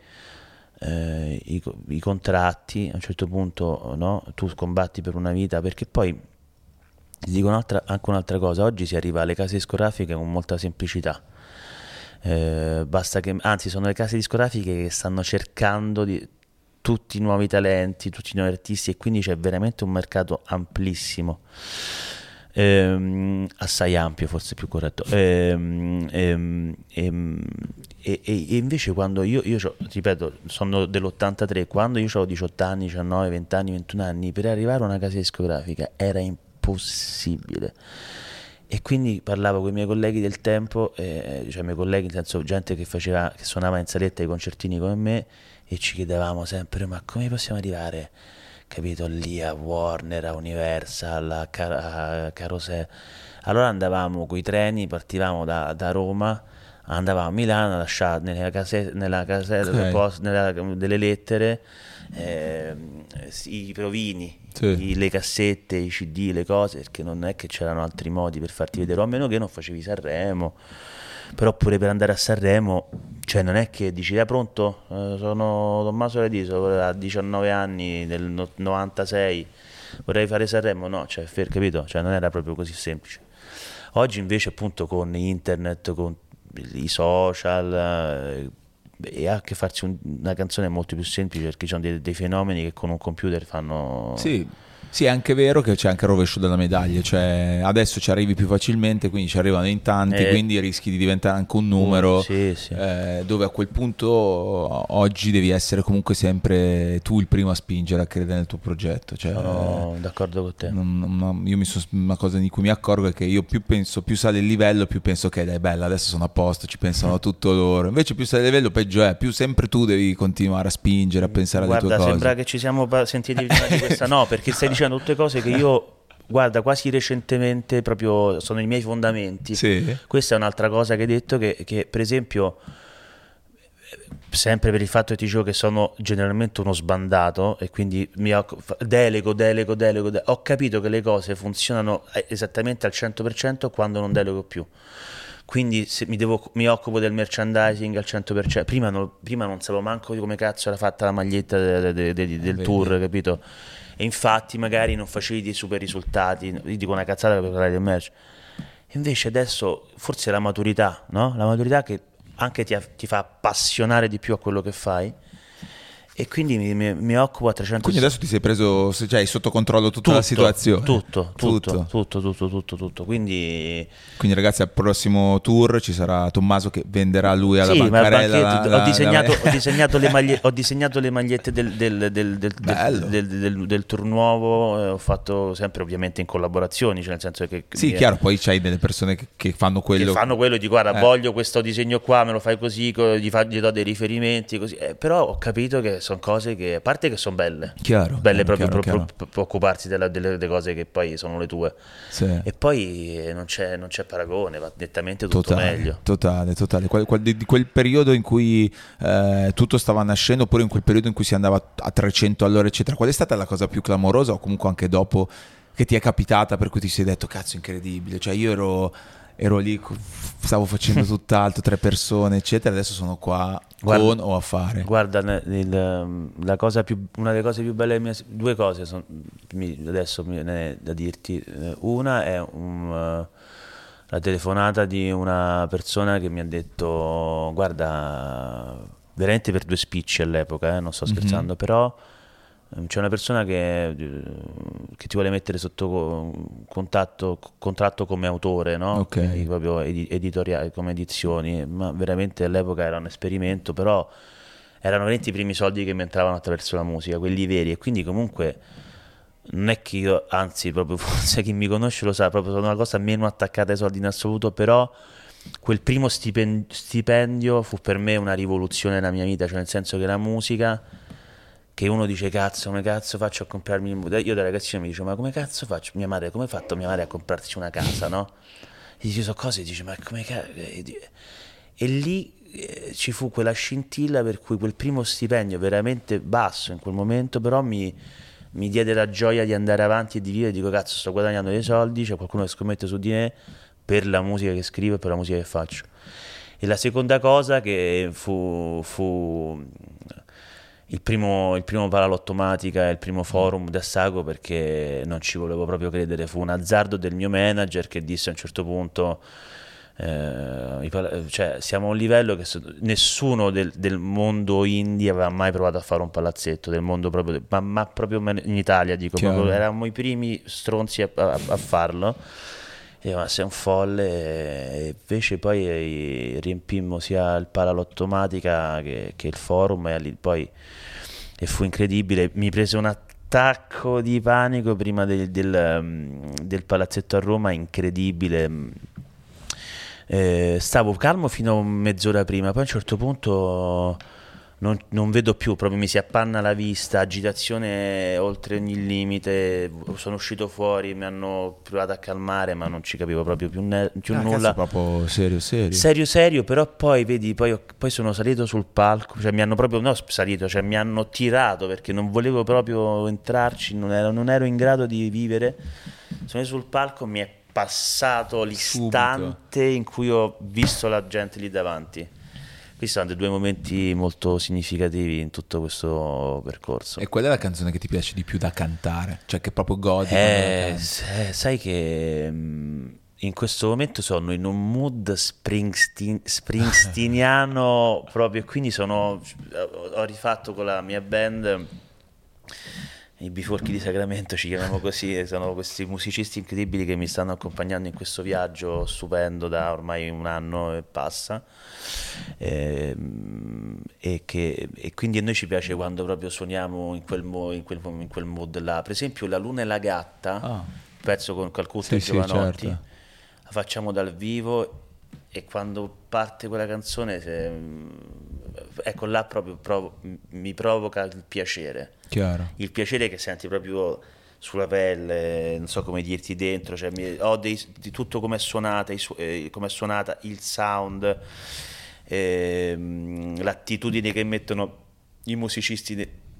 eh, i, i contratti, a un certo punto no, tu combatti per una vita, perché poi ti dico un'altra- anche un'altra cosa, oggi si arriva alle case discografiche con molta semplicità. Eh, basta che, anzi, sono le case discografiche che stanno cercando di, tutti i nuovi talenti, tutti i nuovi artisti, e quindi c'è veramente un mercato amplissimo. Ehm, assai ampio, forse più corretto. Ehm, ehm, ehm, e, e- invece quando io, io ripeto, sono dell'83, quando io avevo 18 anni, 19, 20 anni, 21 anni, per arrivare a una casa discografica era impossibile. E quindi parlavo con i miei colleghi del tempo, eh, cioè i miei colleghi, nel senso gente che, faceva, che suonava in saletta ai concertini come me, e ci chiedevamo sempre, ma come possiamo arrivare, capito, lì a Warner, a Universal, a, Car- a Carosello. Allora andavamo coi treni, partivamo da, da Roma, andavamo a Milano, lasciavamo nella, case- nella casella Ok. post- nella- delle lettere, ehm, i provini, Sì. i- le cassette, i CD, le cose, perché non è che c'erano altri modi per farti vedere, o a meno che non facevi Sanremo. Però pure per andare a Sanremo, cioè non è che dici, è pronto? Eh, sono Tommaso Radiso, a 19 anni, nel no- 96, vorrei fare Sanremo? No, cioè, fer- capito? Cioè non era proprio così semplice. Oggi invece appunto con internet, con i social, eh, e anche farsi un- una canzone è molto più semplice perché ci sono dei, dei fenomeni che con un computer fanno... Sì. Sì, è anche vero che c'è anche il rovescio della medaglia, cioè adesso ci arrivi più facilmente, quindi ci arrivano in tanti, Eh. quindi rischi di diventare anche un numero, Sì, sì. eh, dove a quel punto oggi devi essere comunque sempre tu il primo a spingere, a credere nel tuo progetto. Cioè, Sono d'accordo con te. non- non- io mi so- una cosa di cui mi accorgo è che io più penso, più sale il livello, più penso che dai bella, adesso sono a posto, ci pensano tutto loro. Invece più sale il livello, peggio è, più sempre tu devi continuare a spingere, a pensare alle Guarda, tue cose. sembra che ci siamo sentiti prima di questa, no, perché stai dicendo tutte cose che io, guarda, quasi recentemente proprio sono i miei fondamenti. Sì. Questa è un'altra cosa che hai detto che, che, per esempio, sempre per il fatto che ti dicevo che sono generalmente uno sbandato e quindi mi delego, delego, delego, de- ho capito che le cose funzionano eh, esattamente al 100% quando non delego più. Quindi se mi, devo- mi occupo del merchandising al 100%. Prima non, prima non sapevo manco di come cazzo era fatta la maglietta de- de- de- del Vedi. tour, capito? E infatti magari non facevi dei super risultati, io dico una cazzata per parlare del merch. Invece adesso forse la maturità, no? La maturità che anche ti, ti fa appassionare di più a quello che fai e quindi mi, mi- mi occupo a 300 Quindi adesso ti sei preso, cioè hai sotto controllo tutta la situazione. Tutto, tutto, tutto, tutto, tutto, tutto. Quindi Quindi ragazzi al prossimo tour ci sarà Tommaso che venderà lui alla sì, bancarella. banchetto la- ho, la- disegnato, la- ho disegnato le maglie- ho disegnato le magliette del, del, del, del, tour nuovo, eh, ho fatto sempre ovviamente in collaborazioni, cioè nel senso che Sì, mi- chiaro, poi c'hai delle persone che, che fanno quello. che fanno quello e dico guarda Eh. voglio questo disegno qua me lo fai così co- gli, fa- gli do dei riferimenti così Eh, però ho capito che sono cose che a parte che sono belle Chiaro, belle chiaro, proprio chiaro, pro- pro- pro- occuparsi della- delle, delle cose che poi sono le tue Sì. e poi eh, non c'è, non c'è paragone va nettamente tutto Totale, meglio totale, totale. Quel- quel- di, quel periodo in cui eh, tutto stava nascendo, oppure in quel periodo in cui si andava a 300 all'ora, eccetera. Qual è stata la cosa più clamorosa, o comunque anche dopo, che ti è capitata per cui ti sei detto, cazzo, incredibile? Cioè, io ero, ero lì, stavo facendo tutt'altro, tre persone, eccetera. Adesso sono qua Guarda- con o a fare. Guarda, il- la cosa più, una delle cose più belle, mie- due cose son- mi- adesso mi viene da dirti. Eh, Una è un, eh, la telefonata di una persona che mi ha detto: Guarda, veramente per due spicci all'epoca, eh, non sto Mhm. scherzando, però ehm, c'è una persona che, eh, che ti vuole mettere sotto co- contatto, contratto come autore, no? Ok. Quindi proprio edi- editoriale, come edizioni, ma veramente all'epoca era un esperimento, però erano veramente i primi soldi che mi entravano attraverso la musica, quelli veri, e quindi comunque non è che io, anzi, proprio forse chi mi conosce lo sa, proprio sono una cosa meno attaccata ai soldi in assoluto, però quel primo stipen- stipendio fu per me una rivoluzione nella mia vita, cioè nel senso che la musica che uno dice cazzo come cazzo faccio a comprarmi io da ragazzino mi dicevo ma come cazzo faccio? Mia madre come ha fatto mia madre a comprarsi una casa no? E dici sono cose e dici ma come cazzo e, e lì eh, ci fu quella scintilla per cui quel primo stipendio veramente basso in quel momento però mi, mi diede la gioia di andare avanti e di vivere. Dico cazzo sto guadagnando dei soldi c'è qualcuno che scommette su di me per la musica che scrivo e per la musica che faccio. E la seconda cosa che fu, fu il primo, il primo Paralottomatica e il primo forum da Sago perché non ci volevo proprio credere. Fu un azzardo del mio manager che disse a un certo punto. eh, cioè, siamo a un livello che nessuno del, del mondo indie aveva mai provato a fare un palazzetto del mondo proprio ma, ma proprio in Italia dico proprio, eravamo i primi stronzi a, a- a farlo e ma sei un folle e invece poi eh, riempimmo sia il Paralottomatica che, che il forum e poi e fu incredibile. Mi prese un attacco di panico prima del, del, um, del palazzetto a Roma incredibile. Eh, stavo calmo fino a mezz'ora prima poi a un certo punto non, non, vedo più, proprio mi si appanna la vista, agitazione oltre ogni limite, sono uscito fuori, mi hanno provato a calmare ma non ci capivo proprio più, ne- più ah, nulla. proprio serio, serio. Serio, serio, però poi vedi, poi, poi, sono salito sul palco, cioè mi hanno proprio, no salito, cioè mi hanno tirato perché non volevo proprio entrarci, non ero, non ero in grado di vivere. Sono sul palco, mi è passato l'istante Subito. in cui ho visto la gente lì davanti questi sono due momenti molto significativi in tutto questo percorso. E qual è la canzone che ti piace di più da cantare? Cioè che proprio godi? Eh, sai che mm, in questo momento sono in un mood Springsteen, springsteeniano proprio, quindi sono, ho rifatto con la mia band i biforchi di Sacramento, ci chiamiamo così, sono questi musicisti incredibili che mi stanno accompagnando in questo viaggio stupendo da ormai un anno e passa. E, ehm, e, che, e quindi a noi ci piace quando proprio suoniamo in quel, mo, in quel, in quel mood là. Per esempio La Luna e la Gatta, oh. pezzo con Calcutta sì, e Giovanotti, sì, certo. la facciamo dal vivo e quando parte quella canzone se, ecco là proprio provo, mi provoca il piacere Chiaro. il piacere che senti proprio sulla pelle non so come dirti dentro cioè, mi, ho dei, di tutto come è suonata, eh, suonata il sound eh, l'attitudine che mettono i musicisti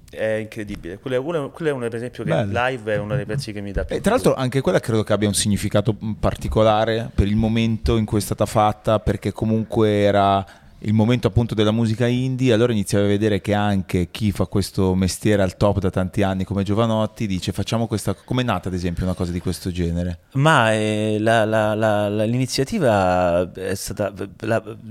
è incredibile. Quello è uno, quello è uno per esempio che Bello. live è uno dei pezzi che mi dà più. E tra l'altro anche quella credo che abbia un significato particolare per il momento in cui è stata fatta, perché comunque era il momento appunto della musica indie, allora iniziavi a vedere che anche chi fa questo mestiere al top da tanti anni come Giovanotti dice facciamo questa, come è nata ad esempio una cosa di questo genere? Ma eh, la, la, la, l'iniziativa è stata,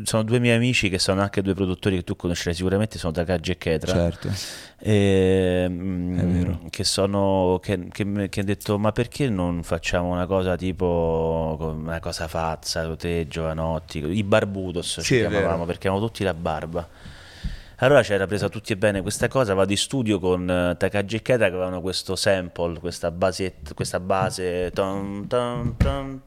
sono due miei amici che sono anche due produttori che tu conoscerai sicuramente, sono Takagi e Ketra. Certo. E, mm, che sono che, che, che ha detto ma perché non facciamo una cosa tipo una cosa fazza te Giovanotti i Barbudos sì, ci chiamavamo perché avevamo tutti la barba allora c'era presa tutti e bene questa cosa, vado in studio con uh, Takagi e Keta che avevano questo sample, questa, basetta, questa base. Ton, ton, ton,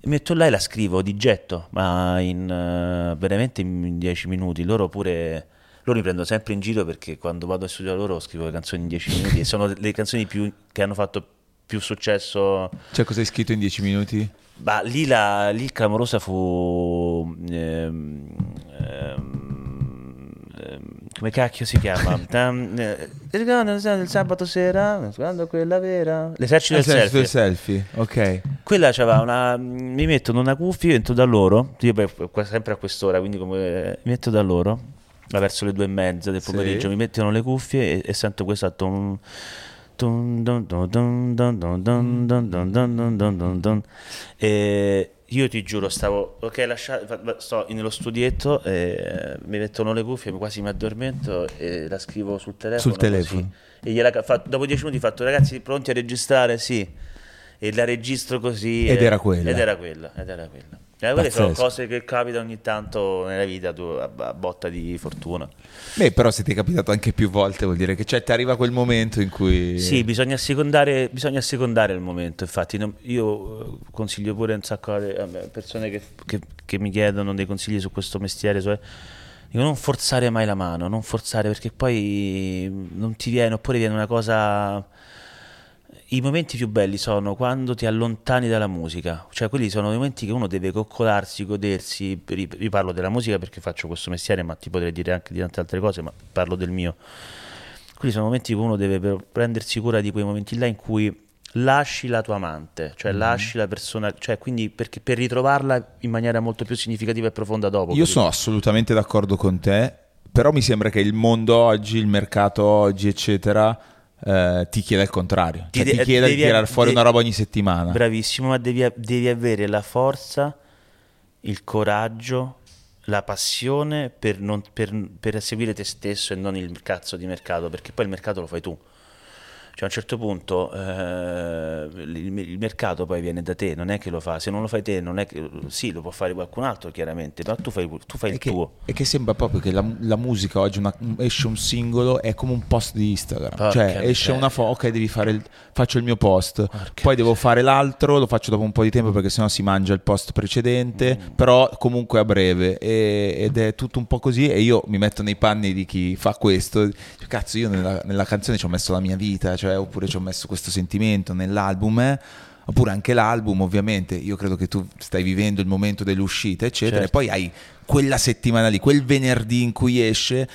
e metto là e la scrivo di getto, ma in, uh, veramente in dieci minuti. Loro pure loro mi prendono sempre in giro perché quando vado a studio loro scrivo le canzoni in 10 minuti e sono le canzoni più, che hanno fatto più successo. Cioè, cosa hai scritto in 10 minuti? Bah, lì, la, lì clamorosa fu. Ehm, ehm, ehm, come cacchio si chiama? Eh, il sabato sera, quando quella vera. L'esercito del selfie. del selfie, ok. Quella c'aveva una. Mi mettono una cuffia, io entro da loro. Io sempre a quest'ora, quindi come, mi metto da loro verso le due e mezza del pomeriggio, sì. mi mettono le cuffie e, e sento questo ton, e io ti giuro, stavo ok, lasciato, sto nello studietto, e mi mettono le cuffie, quasi mi addormento e la scrivo sul telefono. Sul telefono. E gliela, dopo dieci minuti ho fatto, ragazzi, pronti a registrare? Sì. E la registro così. Ed e, era quella. Ed era quella, ed era quella. Eh, quelle sono cose che capitano ogni tanto nella vita tu, a, a, botta di fortuna. Beh, però se ti è capitato anche più volte vuol dire che cioè, ti arriva quel momento in cui... Sì, bisogna assecondare, bisogna assecondare il momento. Infatti non, io eh, consiglio pure un sacco a persone che, che, che, mi chiedono dei consigli su questo mestiere. Cioè, dico non forzare mai la mano, non forzare perché poi non ti viene, oppure viene una cosa i momenti più belli sono quando ti allontani dalla musica, cioè quelli sono i momenti che uno deve coccolarsi, godersi, io parlo della musica perché faccio questo mestiere, ma ti potrei dire anche di tante altre cose, ma parlo del mio. Quelli sono momenti che uno deve prendersi cura di quei momenti là in cui lasci la tua amante, cioè mm. lasci la persona, cioè quindi perché per ritrovarla in maniera molto più significativa e profonda dopo. Io sono assolutamente d'accordo con te, però mi sembra che il mondo oggi, il mercato oggi, eccetera eh, ti chiede il contrario, cioè, ti, ti chiede di tirare fuori devi, una roba ogni settimana. Bravissimo, ma devi, devi, avere la forza, il coraggio, la passione per, non, per, per seguire te stesso e non il cazzo di mercato, perché poi il mercato lo fai tu. Cioè a un certo punto eh, il, il mercato poi viene da te, non è che lo fa, se non lo fai te, non è che, sì, lo può fare qualcun altro chiaramente, però tu fai, tu fai il che, tuo. e che sembra proprio che la, la musica oggi una- esce un singolo è come un post di Instagram. Porca cioè esce una foto, ok, devi fare il, faccio il mio post, Porca poi devo fare l'altro, lo faccio dopo un po' di tempo perché sennò si mangia il post precedente, Mm. però comunque a breve E- ed è tutto un po' così e io mi metto nei panni di chi fa questo. Cazzo, io nella, nella canzone ci ho messo la mia vita, cioè, oppure ci ho messo questo sentimento nell'album. eh. Oppure anche l'album, ovviamente, io credo che tu stai vivendo il momento dell'uscita, eccetera, Certo. e poi hai quella settimana lì, quel venerdì in cui esce,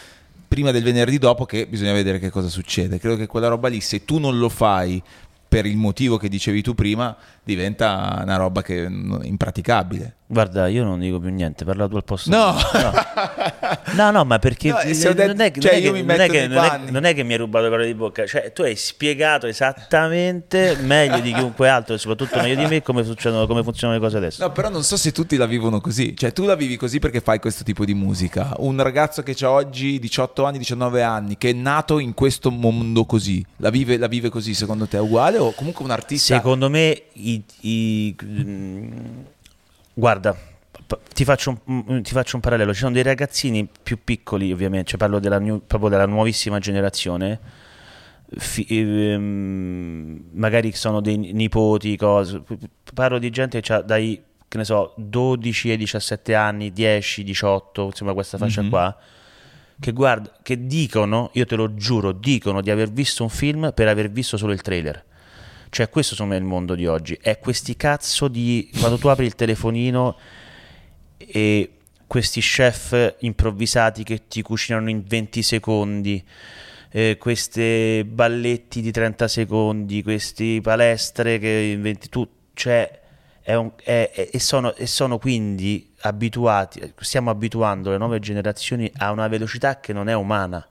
prima del venerdì dopo che bisogna vedere che cosa succede. Credo che quella roba lì, se tu non lo fai per il motivo che dicevi tu prima, diventa una roba che è impraticabile. Guarda, io non dico più niente, parla tu al posto No! no, no, ma perché No, non, è, che- mi hai rubato le parole di bocca, cioè tu hai spiegato esattamente meglio di chiunque altro, e soprattutto meglio di me, come, succedono, come funzionano le cose adesso. No, però non so se tutti la vivono così. Cioè, tu la vivi così perché fai questo tipo di musica. Un ragazzo che ha oggi 18 anni, 19 anni, che è nato in questo mondo così, la vive, la vive così, secondo te è uguale? O comunque un artista... Secondo me, i- i- mm, guarda, ti faccio, un, mm, ti faccio un parallelo. Ci sono dei ragazzini più piccoli, ovviamente, cioè parlo della, new- proprio della nuovissima generazione. fi- ehm, magari sono dei nipoti, cose. Parlo di gente che ha dai che ne so, 12 ai 17 anni, 10, 18, insomma, questa fascia Mhm. qua. Che, guarda, che dicono, io te lo giuro, dicono di aver visto un film per aver visto solo il trailer. Cioè, questo secondo me è il mondo di oggi. È questi cazzo di. Quando tu apri il telefonino e questi chef improvvisati che ti cucinano in 20 secondi, eh, queste balletti di 30 secondi, questi palestre che inventi tu. Cioè, è un- è- è- e, sono, e sono quindi abituati, stiamo abituando le nuove generazioni a una velocità che non è umana.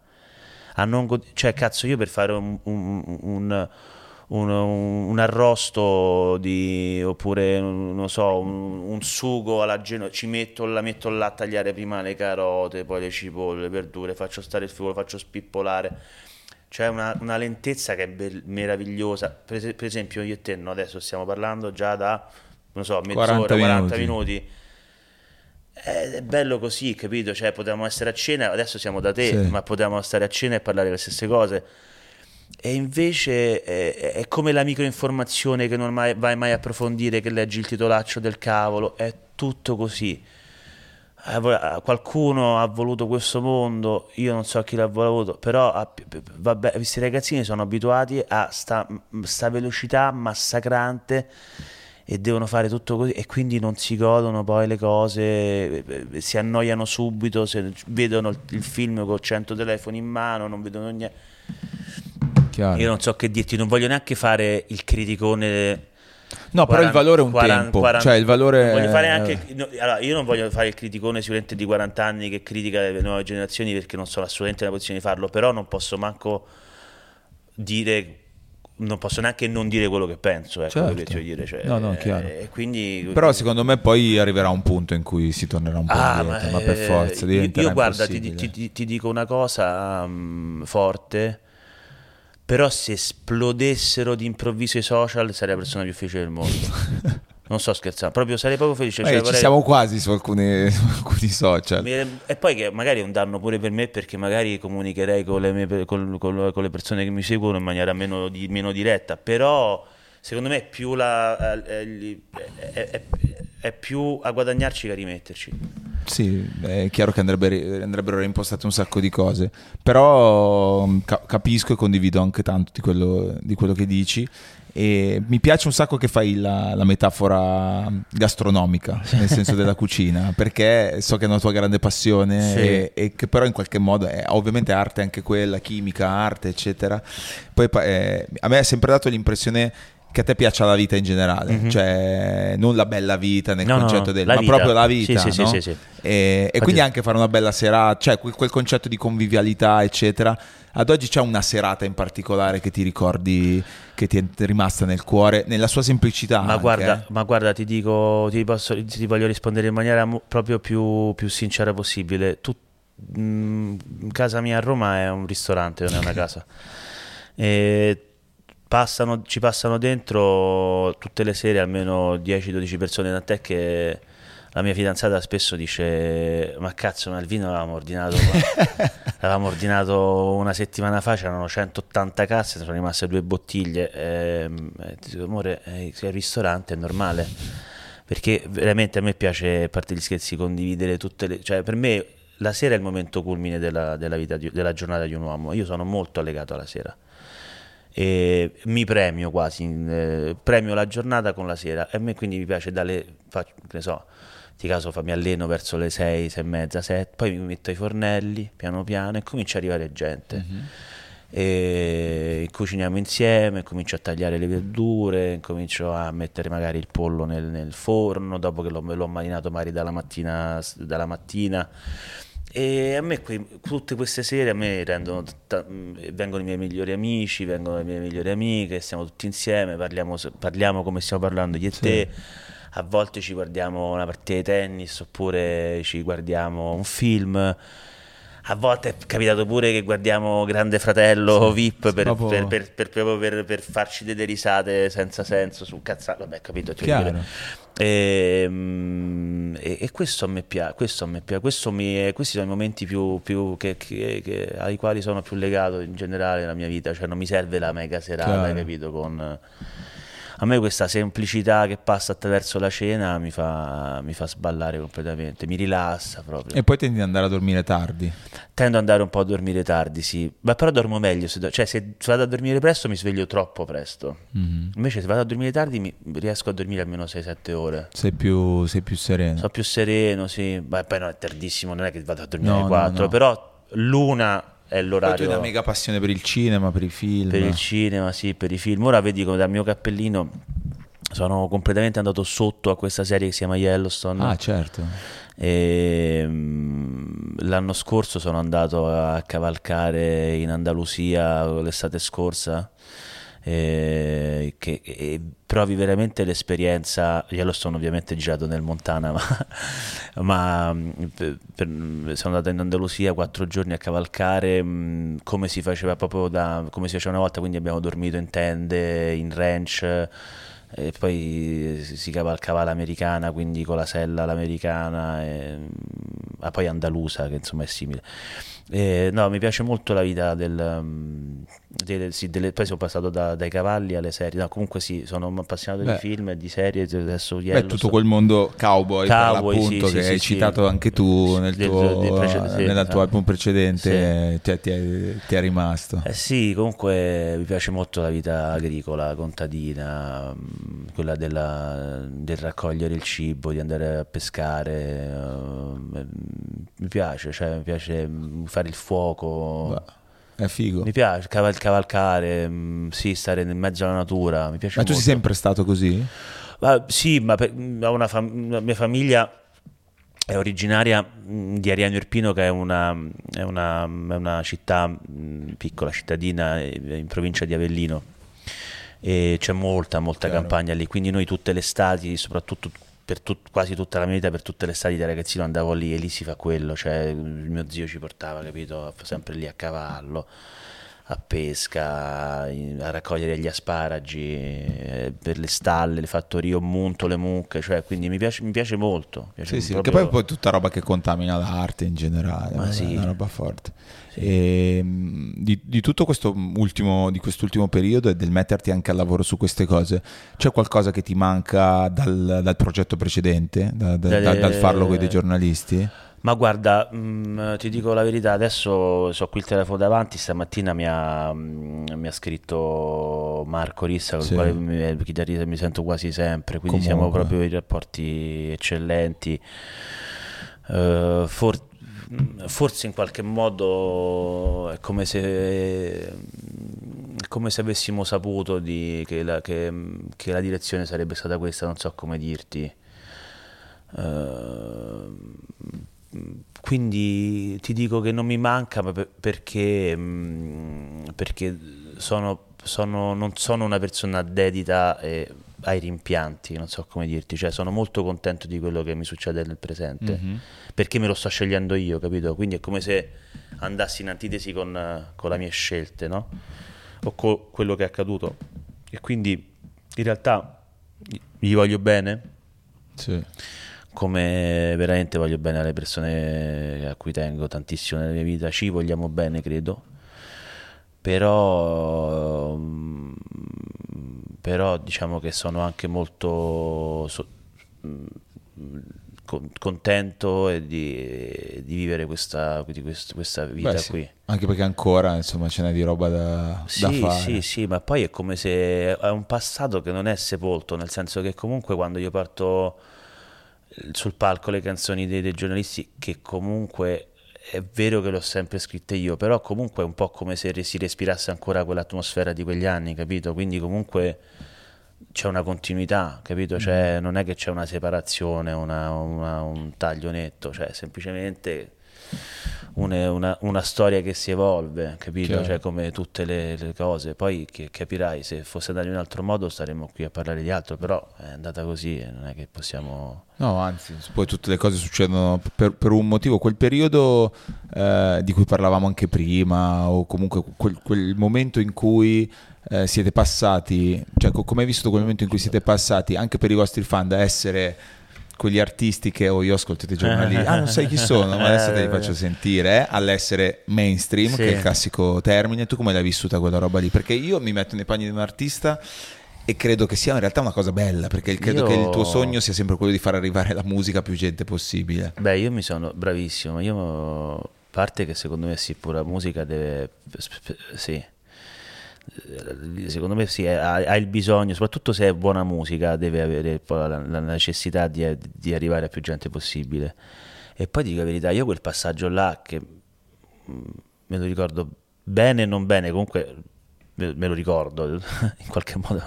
Non cioè, cazzo, io per fare un, un- un- un- un arrosto di, oppure non so, un, un sugo alla geno, ci metto, la metto là a tagliare prima le carote, poi le cipolle, le verdure, faccio stare il lo faccio spippolare. C'è una, una lentezza che è bel- meravigliosa. Per, per esempio, io e te no, adesso stiamo parlando già da, non so, mezz'ora, 40 40 minuti. minuti. Eh, È bello così, capito? Cioè, potevamo essere a cena, adesso siamo da te, Sì. ma potevamo stare a cena e parlare le stesse cose. E invece è, è come la microinformazione che non mai- vai mai a approfondire, che leggi il titolaccio del cavolo, è tutto così. Eh, eh, Qualcuno ha voluto questo mondo, io non so chi l'ha voluto, però p- vabbè, questi ragazzini sono abituati a sta, sta velocità massacrante e devono fare tutto così e quindi non si godono poi le cose, eh, eh, si annoiano subito, se vedono il film con 100 telefoni in mano, non vedono niente. Chiaro. Io non so che dirti, non voglio neanche fare il criticone. No, però il 40 valore è un 40, tempo. 40 Cioè, il valore... voglio fare anche, no, allora, io non voglio fare il criticone sicuramente di 40 anni che critica le nuove generazioni perché non sono assolutamente nella posizione di farlo, però non posso manco dire, non posso neanche non dire quello che penso, ecco, Certo. dire. Cioè, No, no, chiaro. E quindi... Però secondo me poi arriverà un punto in cui si tornerà un po' Ah, indietro, ma, eh, per forza io- Io, guarda, ti, ti- ti- dico una cosa mm, forte, però se esplodessero d'improvviso i social sarei la persona più felice del mondo. non sto scherzando, proprio sarei proprio felice. Cioè, ci vorrei- siamo quasi su alcuni, su alcuni social. E poi che magari è un danno pure per me perché magari comunicherei con le, mie- con- con- con le persone che mi seguono in maniera meno, di- meno diretta, però secondo me è più, la, gli- è- è- è più a guadagnarci che a rimetterci. Sì, è chiaro che andrebbe- andrebbero reimpostate un sacco di cose, però ca- capisco e condivido anche tanto di quello, di quello che dici e mi piace un sacco che fai la, la metafora gastronomica, nel senso della cucina, perché so che è una tua grande passione Sì. e, e che però in qualche modo è ovviamente arte anche quella, chimica, arte, eccetera. Poi eh, a me ha sempre dato l'impressione che a te piaccia la vita in generale, Mhm. cioè non la bella vita nel No, concetto no, del, ma vita. proprio la vita, Sì, no? sì, sì, sì. E, e quindi anche fare una bella serata, cioè quel, quel concetto di convivialità, eccetera. Ad oggi c'è una serata in particolare che ti ricordi, che ti è rimasta nel cuore, nella sua semplicità. Ma anche, guarda, eh? ma guarda, ti dico, ti, posso- ti voglio rispondere in maniera proprio più, più sincera possibile. Tu, mm, casa mia a Roma è un ristorante, non è una casa. E passano, ci passano dentro tutte le sere almeno 10-12 persone, tant'è che la mia fidanzata spesso dice ma cazzo ma il vino l'avevamo ordinato l'avevamo ordinato una settimana fa c'erano 180 casse sono rimaste due bottiglie e, e dico amore eh, il ristorante è normale. Perché veramente a me piace a parte gli scherzi condividere tutte le cioè per me la sera è il momento culmine della, della vita della giornata di un uomo. Io sono molto legato alla sera e mi premio quasi, eh, premio la giornata con la sera e a me quindi mi piace dalle, faccio, ne so, di caso mi alleno verso le 6, 6 e mezza, 7, poi mi metto ai fornelli piano piano e comincia ad arrivare gente. Mm-hmm. E cuciniamo insieme, comincio a tagliare le verdure, comincio a mettere magari il pollo nel, nel forno dopo che l'ho, l'ho marinato magari dalla mattina, dalla mattina. E a me que- tutte queste sere a me rendono t- vengono i miei migliori amici, vengono le mie migliori amiche, stiamo tutti insieme, parliamo, parliamo come stiamo parlando io e sì. te a volte ci guardiamo una partita di tennis oppure ci guardiamo un film. A volte è capitato pure che guardiamo Grande Fratello sì, VIP per, proprio... per, per, proprio per, farci delle risate senza senso su cazzato. Vabbè, capito? Cioè, e, ehm, e, e, questo a me piace, questo a me piace. Questo mi, questi sono i momenti più, più che, che, che, ai quali sono più legato in generale nella mia vita. Cioè, non mi serve la mega serata, Chiaro. capito? Con a me questa semplicità che passa attraverso la cena mi fa, mi fa sballare completamente, mi rilassa proprio. E poi tendi ad andare a dormire tardi? Tendo ad andare un po' a dormire tardi, sì, ma però dormo meglio, se do- cioè se vado a dormire presto mi sveglio troppo presto, mm-hmm. invece se vado a dormire tardi mi riesco a dormire almeno 6-7 ore. Sei più, sei più sereno? Sono più sereno, sì, ma poi no, è tardissimo, non è che vado a dormire alle 4, no, no. però l'una è l'orario. Poi tu hai una mega passione per il cinema, per i film. Per il cinema, sì, per i film. Ora vedi come dal mio cappellino sono completamente andato sotto a questa serie che si chiama Yellowstone. Ah, certo. E, mm, l'anno scorso sono andato a cavalcare in Andalusia l'estate scorsa eh, che eh, provi veramente l'esperienza, io lo sono ovviamente girato nel Montana, ma, ma mm, per, per, sono andato in Andalusia quattro giorni a cavalcare mh, mm, come si faceva proprio da, come si faceva una volta, quindi abbiamo dormito in tende, in ranch e poi si cavalcava l'americana, quindi con la sella l'americana, e, ah, poi andalusa che insomma è simile. E, no, mi piace molto la vita del, mm, delle, sì, delle, poi sono passato da, dai cavalli alle serie, no, comunque sì, sono appassionato Beh. di film e di serie, adesso Beh, tutto quel mondo cowboy, cowboy appunto, sì, che sì, hai citato anche tu nel tuo, del, preced- nel tuo album precedente, cioè, ti, è, ti, è, rimasto. Eh sì, comunque mi piace molto la vita agricola, contadina, mm, quella della, del raccogliere il cibo, di andare a pescare, uh, mi piace, cioè mi piace fare il fuoco. Beh è figo. Mi piace caval- cavalcare, mh, mm, sì, stare in mezzo alla natura. Mi piace ma tu sei sempre stato così? Ma, sì, ma per, una fam- la mia famiglia è originaria mm, di Ariano Irpino, che è una, è una, è una città mm, piccola, cittadina eh, in provincia di Avellino. E c'è molta, molta Chiaro. campagna lì. Quindi noi tutte le estati, soprattutto per tut, quasi tutta la mia vita, per tutte le estati da ragazzino andavo lì e lì si fa quello, cioè mio zio ci portava, capito, sempre lì a cavallo, a pesca, a raccogliere gli asparagi, eh, per le stalle, le fattorie, un munto, le mucche, cioè quindi mi piace, mi piace molto. Mi piace sì, sì, proprio... perché poi è tutta roba che contamina l'arte in generale, Ma sì. è una roba forte. E, ehm, di, di, tutto questo ultimo, di quest'ultimo periodo e del metterti anche al lavoro su queste cose, c'è qualcosa che ti manca dal, dal progetto precedente, da, da, dal, dal farlo con dei giornalisti? Ma guarda, mh, mm, ti dico la verità, adesso ho qui il telefono davanti, stamattina mi ha, mh, mm, mi ha scritto Marco Rissa, con sì. il quale mi, chitarrista mi sento quasi sempre, quindi Comunque. siamo proprio in rapporti eccellenti. Uh, for, forse in qualche modo è come se, come se avessimo saputo di, che, la, che, che, la, direzione sarebbe stata questa, non so come dirti. Uh, quindi ti dico che non mi manca perché, perché sono, sono, non sono una persona dedita ai rimpianti, non so come dirti, cioè sono molto contento di quello che mi succede nel presente, mm-hmm. perché me lo sto scegliendo io, capito? Quindi è come se andassi in antitesi con, con le mie scelte, no? O con quello che è accaduto e quindi in realtà gli voglio bene. Sì. Come veramente voglio bene alle persone a cui tengo tantissimo nella mia vita, ci vogliamo bene, credo. Però, mm, però diciamo che sono anche molto so- con- contento di, di vivere questa, di quest- questa vita Beh, sì. qui. Anche perché ancora insomma ce n'è di roba da, da Sì, fare. sì, sì, ma poi è come se è un passato che non è sepolto, nel senso che comunque quando io parto sul palco le canzoni dei, dei giornalisti, che comunque è vero che l'ho sempre scritte io, però comunque è un po' come se si respirasse ancora quell'atmosfera di quegli anni, capito? Quindi comunque c'è una continuità, capito? Cioè, Mm. non è che c'è una separazione, una- una- un taglio netto, cioè semplicemente una, una- una storia che si evolve, capito? Chiaro. Cioè, come tutte le, le cose. Poi che, capirai, se fosse andato in un altro modo staremmo qui a parlare di altro, però è andata così e non è che possiamo... No, anzi, poi tutte le cose succedono per, per un motivo. Quel periodo eh, di cui parlavamo anche prima, o comunque quel, quel momento in cui eh, siete passati, cioè co- come hai vissuto quel momento in cui siete passati anche per i vostri fan da essere quegli artisti che oh, io ascolto i giornali, ah non sai chi sono, ma adesso te li faccio sentire, eh, all'essere mainstream, Sì. che è il classico termine. Tu come l'hai vissuta quella roba lì? Perché io mi metto nei panni di un artista e credo che sia in realtà una cosa bella, perché credo Io- che il tuo sogno sia sempre quello di far arrivare la musica a più gente possibile. Beh, io mi sono bravissimo, io... Parte che secondo me sì, pure la musica deve... Sì. Eh, Secondo me sì, ha, ha il bisogno, soprattutto se è buona musica, deve avere la, la necessità di, di arrivare a più gente possibile. E poi dico la verità, io quel passaggio là che mm, me lo ricordo bene e non bene, comunque me, lo ricordo in qualche modo.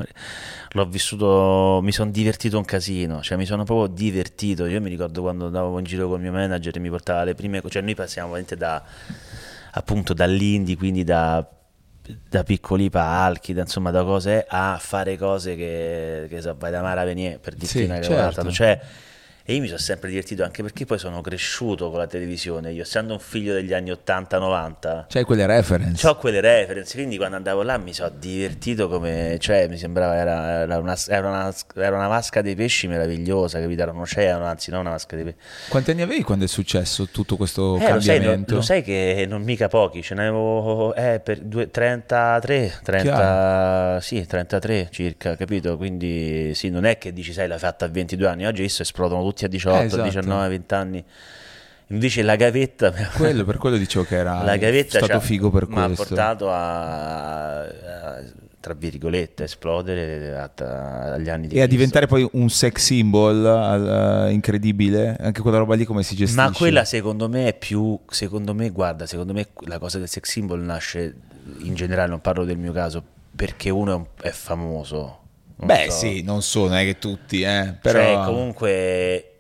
L'ho vissuto, mi sono divertito un casino, cioè mi sono proprio divertito. Io mi ricordo quando andavo in giro con il mio manager e mi portava le prime, cioè noi passiamo veramente da appunto dall'indie, quindi da, da piccoli palchi, da, insomma da cose a fare cose che, che so, vai da Mara Venier per dirti Sì, una certo. Cioè, e io mi sono sempre divertito anche perché poi sono cresciuto con la televisione, io essendo un figlio degli anni 80-90. C'hai quelle reference. Ho quelle reference, quindi quando andavo là mi sono divertito come, cioè mi sembrava era, era una, era, una, era una vasca dei pesci meravigliosa, capito? Era un oceano, anzi non una vasca dei pesci. Quanti anni avevi quando è successo tutto questo Eh, lo sai, cambiamento? lo sai che non mica pochi, ce n'avevo eh, per due- 33, 30, Chiaro. sì, 33 circa, capito? Quindi sì, non è che dici, sai, l'hai fatta a 22 anni, oggi esplodono tutti a 18, Eh, esatto. 19, 20 anni. Invece la gavetta... Quello, per quello dicevo che era la gavetta stato figo per mi ha questo. portato a, a- tra virgolette a esplodere a- agli anni di E a Cristo. diventare poi un sex symbol al- incredibile, anche quella roba lì come si gestisce. ma quella secondo me è più secondo me guarda secondo me la cosa del sex symbol nasce in generale non parlo del mio caso perché uno è, un- è famoso Non Beh so. sì, non so, non è che tutti, eh, però... Cioè, comunque,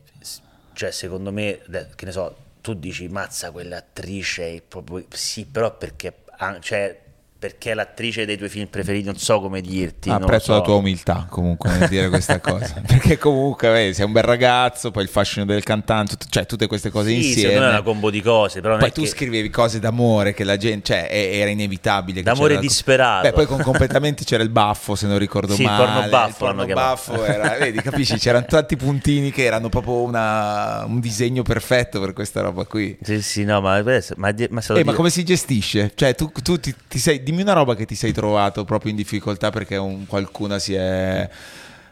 cioè, secondo me, che ne so, tu dici, mazza, quell'attrice, proprio... sì, però perché, cioè, perché è l'attrice dei tuoi film preferiti, non so come dirti. Apprezzo so. la tua umiltà comunque nel dire questa cosa perché comunque vedi, sei un bel ragazzo poi il fascino del cantante cioè tutte queste cose Sì, secondo me è insieme una combo di cose, però poi tu che- scrivevi cose d'amore che la gente cioè era inevitabile che D'amore disperato. beh poi con completamente c'era il baffo se non ricordo Sì, il male porno baffo il porno baffo era vedi capisci c'erano tanti puntini che erano proprio una- un disegno perfetto per questa roba qui Sì, sì, no, ma, ma, ma Eh, ma come si gestisce? Cioè, tu, tu ti, ti sei, dimmi una roba che ti sei trovato proprio in difficoltà perché un, qualcuna si è eh,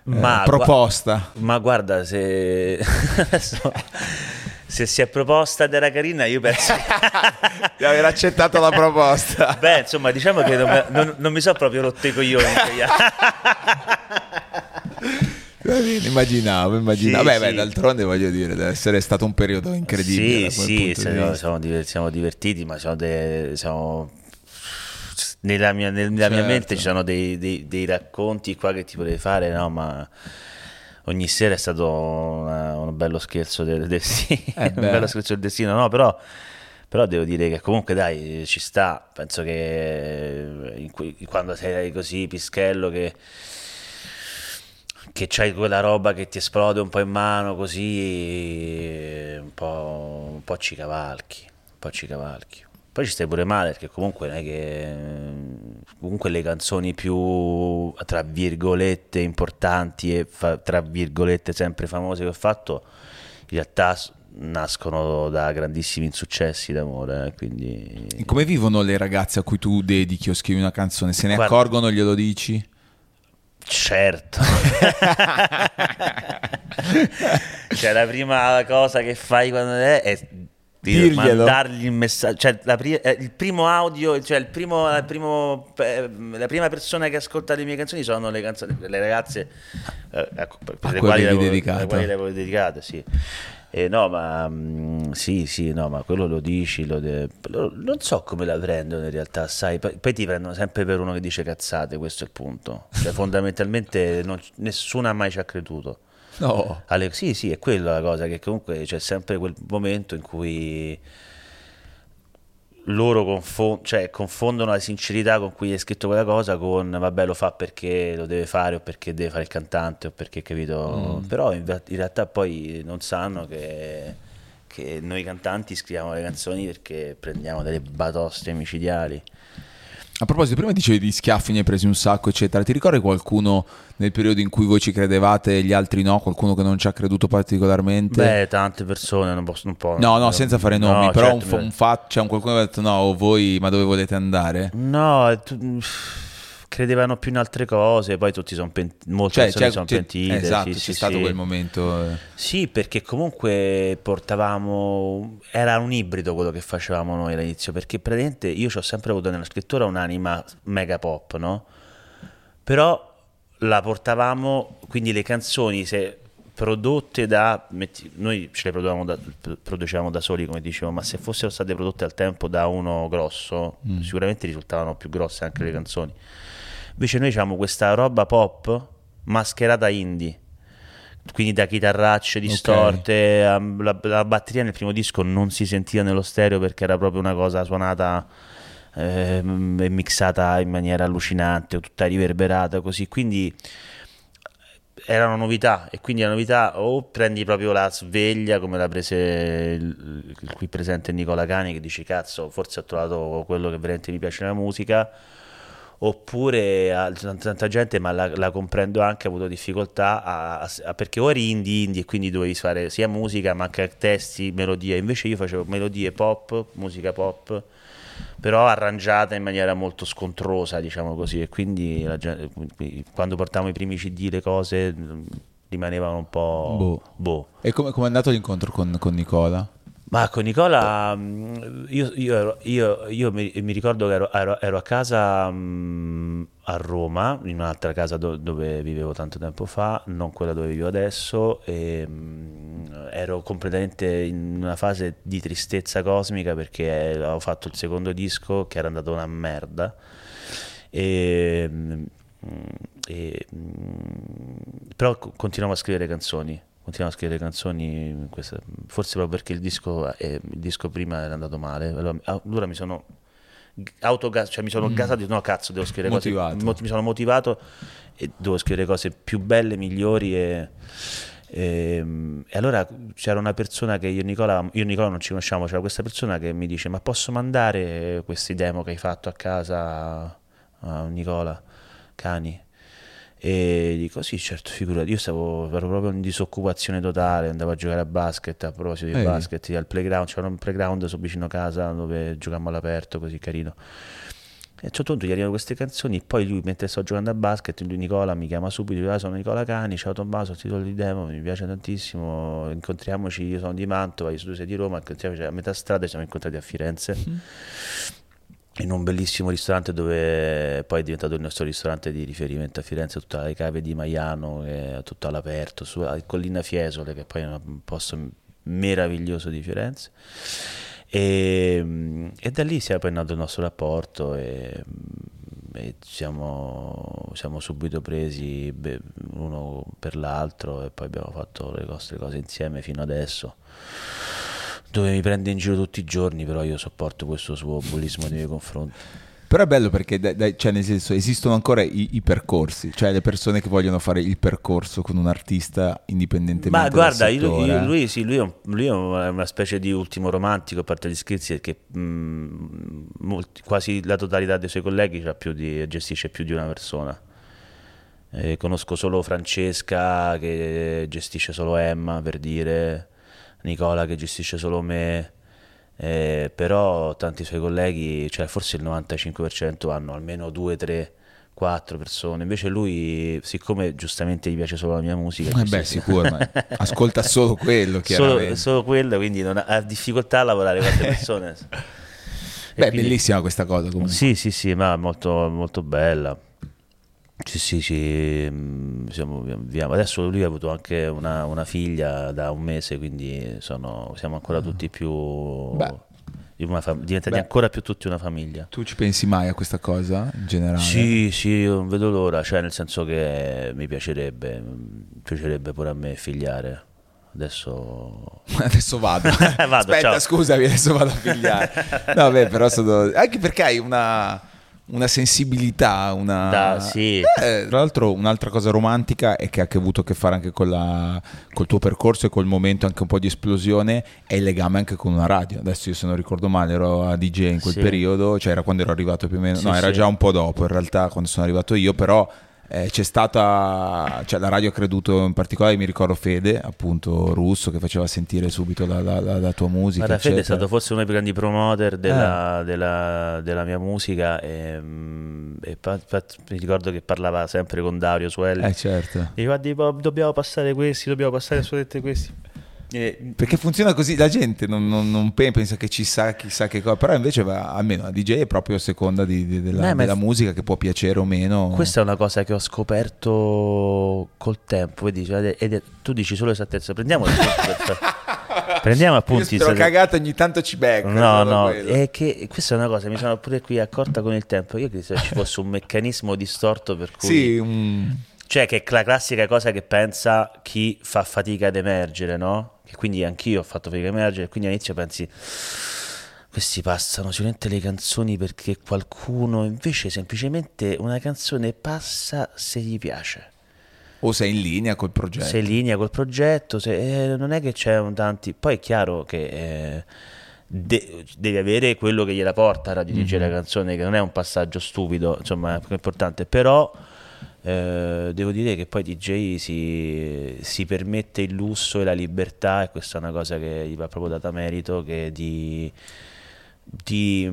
Ma proposta. Ma guarda, se... se si è proposta ed era carina, io penso... Di aver accettato la proposta. Beh, insomma, diciamo che non, non- non mi so proprio rotto i coglioni. bene, Immaginavo, immaginavo. Sì, beh, beh, sì. d'altronde voglio dire, deve essere stato un periodo incredibile. Sì, sì, di siamo, diver- siamo divertiti, ma siamo, de- siamo- nella mia, nella mia Certo. mente ci sono dei, dei- dei racconti qua che ti potevi fare, no? Ma ogni sera è stato una- un bello scherzo del destino, Eh un bello scherzo del destino, no? Però, però devo dire che comunque dai, ci sta, penso che cui- quando sei così pischello che che c'hai quella roba che ti esplode un po' in mano così un po', un po' ci cavalchi un po' ci cavalchi poi ci stai pure male perché comunque non è che comunque le canzoni più tra virgolette importanti e fa, tra virgolette sempre famose che ho fatto in realtà nascono da grandissimi insuccessi d'amore eh, quindi come vivono le ragazze a cui tu dedichi o scrivi una canzone? Se ne Guarda, accorgono glielo dici? Certo. Cioè la prima cosa che fai quando è, è Dirglielo. mandargli il messaggio, cioè pri- eh, il primo audio, cioè il primo, il primo, eh, la prima persona che ascolta le mie canzoni sono le, canzoni, le ragazze eh, ecco, per, per le, quali le, le quali le avevo dedicate, sì. Eh, no, ma mh, mm, sì, sì, no, ma quello lo dici, lo de- lo, non so come la prendono in realtà, sai, poi, poi, ti prendono sempre per uno che dice cazzate, questo è il punto. Cioè, fondamentalmente non, nessuno ha mai ci ha creduto. No. Ale, sì, sì, è quella la cosa, che comunque c'è sempre quel momento in cui loro confon- cioè, confondono la sincerità con cui è scritto quella cosa con vabbè lo fa perché lo deve fare o perché deve fare il cantante o perché capito mm. però in, in, realtà poi non sanno che, che noi cantanti scriviamo le canzoni perché prendiamo delle batoste micidiali a proposito, prima dicevi di schiaffi, ne hai presi un sacco, eccetera. Ti ricordi qualcuno nel periodo in cui voi ci credevate e gli altri no? Qualcuno che non ci ha creduto particolarmente? Beh, tante persone, non posso un po'. No, no, senza fare nomi, no, però certo, un, un fatto, cioè un qualcuno che ha detto no, voi, ma dove volete andare? No, tu credevano più in altre cose, poi tutti sono pent- molte cioè, persone sono pentite. Esatto, sì, c'è sì, stato sì. quel momento. Eh. Sì, perché comunque portavamo... Era un ibrido quello che facevamo noi all'inizio, perché praticamente io ci ho sempre avuto nella scrittura un'anima mega pop, no? Però la portavamo, quindi le canzoni, se prodotte da metti, noi ce le producevamo da, producevamo da soli come dicevo ma se fossero state prodotte al tempo da uno grosso mm. sicuramente risultavano più grosse anche le canzoni Invece noi abbiamo questa roba pop mascherata indie. Quindi da chitarracce distorte, okay. la, la, batteria nel primo disco non si sentiva nello stereo perché era proprio una cosa suonata eh, e mixata in maniera allucinante, tutta riverberata così. Quindi era una novità e quindi la novità o prendi proprio la sveglia come l'ha prese il, il qui presente Nicola Cani che dice cazzo forse ho trovato quello che veramente mi piace nella musica oppure a, tanta gente, ma la, la, comprendo anche, ha avuto difficoltà a, a, perché ora indie, indie e quindi dovevi fare sia musica ma anche testi, melodie, invece io facevo melodie pop, musica pop, però arrangiata in maniera molto scontrosa, diciamo così, e quindi gente, quando portavamo i primi CD le cose rimanevano un po'... Boh. boh. E come è andato l'incontro con, con Nicola? Ma con Nicola, mm, io, io, io, io mi, mi, ricordo che ero, ero, ero a casa um, a Roma, in un'altra casa do, dove vivevo tanto tempo fa, non quella dove vivo adesso, e um, ero completamente in una fase di tristezza cosmica perché avevo fatto il secondo disco che era andato una merda. E, mm, e, però continuavo a scrivere canzoni continuavo a scrivere canzoni, questa, forse proprio perché il disco, eh, il disco prima era andato male, allora, allora mi sono autogas, cioè mi sono mm. gasato, no cazzo, devo scrivere motivato. cose, mi sono motivato e devo scrivere cose più belle, migliori e, e, e, allora c'era una persona che io e Nicola, io e Nicola non ci conosciamo, c'era questa persona che mi dice ma posso mandare questi demo che hai fatto a casa a Nicola Cani? E dico sì, certo, figurati, io stavo, ero proprio in disoccupazione totale, andavo a giocare a basket, a proposito di Ehi. basket, al playground, c'era un playground so vicino a casa dove giocavamo all'aperto, così carino. E a un certo punto gli arrivano queste canzoni, e poi lui mentre sto giocando a basket, lui Nicola mi chiama subito, dice, ah, sono Nicola Cani, ciao Tommaso, titolo di demo, mi piace tantissimo, incontriamoci, io sono di Mantova, io tu sei di Roma, incontriamoci a metà strada, ci siamo incontrati a Firenze. Mm in un bellissimo ristorante dove poi è diventato il nostro ristorante di riferimento a Firenze, tutte le cave di Maiano, tutto all'aperto, su a Collina Fiesole, che poi è un posto meraviglioso di Firenze. E, e da lì si è poi nato il nostro rapporto e, e siamo, siamo, subito presi uno per l'altro e poi abbiamo fatto le nostre cose insieme fino adesso dove mi prende in giro tutti i giorni, però io sopporto questo suo bullismo nei miei confronti. Però è bello perché, dai, dai, cioè, nel senso, esistono ancora i, i, percorsi, cioè le persone che vogliono fare il percorso con un artista indipendentemente Ma guarda, io, io, lui, sì, lui, è un, lui, è una specie di ultimo romantico, a parte gli scherzi, perché mh, molti, quasi la totalità dei suoi colleghi più di, gestisce più di una persona. Eh, conosco solo Francesca che gestisce solo Emma, per dire, Nicola che gestisce solo me eh, però tanti suoi colleghi, cioè forse il 95% hanno almeno 2, 3, 4 persone, invece lui siccome giustamente gli piace solo la mia musica... Eh beh sicuro, ascolta solo quello solo, solo, quello, quindi non ha, ha, difficoltà a lavorare con altre persone. beh, quindi, bellissima questa cosa comunque. Sì, sì, sì, ma molto, molto bella. Sì, sì, sì, mm, siamo, viviamo. Adesso lui ha avuto anche una, una, figlia da un mese, quindi sono, siamo ancora mm. tutti più... Beh. Fam- diventati Beh, ancora più tutti una famiglia. Tu ci pensi mai a questa cosa in generale? Sì, sì, io non vedo l'ora, cioè nel senso che mi piacerebbe, mi piacerebbe pure a me figliare. Adesso... adesso vado. vado Aspetta, ciao. scusami, adesso vado a figliare. No, beh, però sono... Anche perché hai una una sensibilità, una... Da, sì. eh, tra l'altro un'altra cosa romantica è che ha avuto a che fare anche con la, col tuo percorso e col momento anche un po' di esplosione è il legame anche con una radio. Adesso io se non ricordo male ero a DJ in quel sì. periodo, cioè era quando ero arrivato più o meno, sì, no era già un po' dopo in realtà quando sono arrivato io, però eh, c'è stata, cioè la radio ha creduto in particolare, mi ricordo Fede, appunto russo, che faceva sentire subito la, la, la, la tua musica. Guarda, Fede è stato forse uno dei più grandi promoter della, eh. della, della mia musica e, mm, e pa, pa, mi ricordo che parlava sempre con Dario Suelli. Eh certo. E guardi, dobbiamo passare questi, dobbiamo passare solamente questi. Eh, perché funziona così, la gente non, non, non, pensa che ci sa chissà che cosa, però invece va, almeno la DJ è proprio a seconda di, di, della, eh, della musica che può piacere o meno. Questa è una cosa che ho scoperto col tempo, vedi, cioè, ed è, tu dici solo esattezza, prendiamo Prendiamo appunti. Io cagato ogni tanto ci becco. No, no, è che questa è una cosa, mi sono pure qui accorta con il tempo. Io credo che ci fosse un meccanismo distorto per cui... Sì, un... Cioè che è la classica cosa che pensa chi fa fatica ad emergere, no? Che quindi anch'io ho fatto a emergere, quindi all'inizio pensi questi passano sicuramente le canzoni perché qualcuno invece semplicemente una canzone passa se gli piace. O sei in linea col progetto. Sei in linea col progetto, se, eh, non è che c'è un tanti... Poi è chiaro che eh, de- devi avere quello che gliela porta a dirigere mm-hmm. la canzone, che non è un passaggio stupido, insomma è importante, però eh, devo dire che poi DJ si, si, permette il lusso e la libertà e questa è una cosa che gli va proprio data merito che di, di,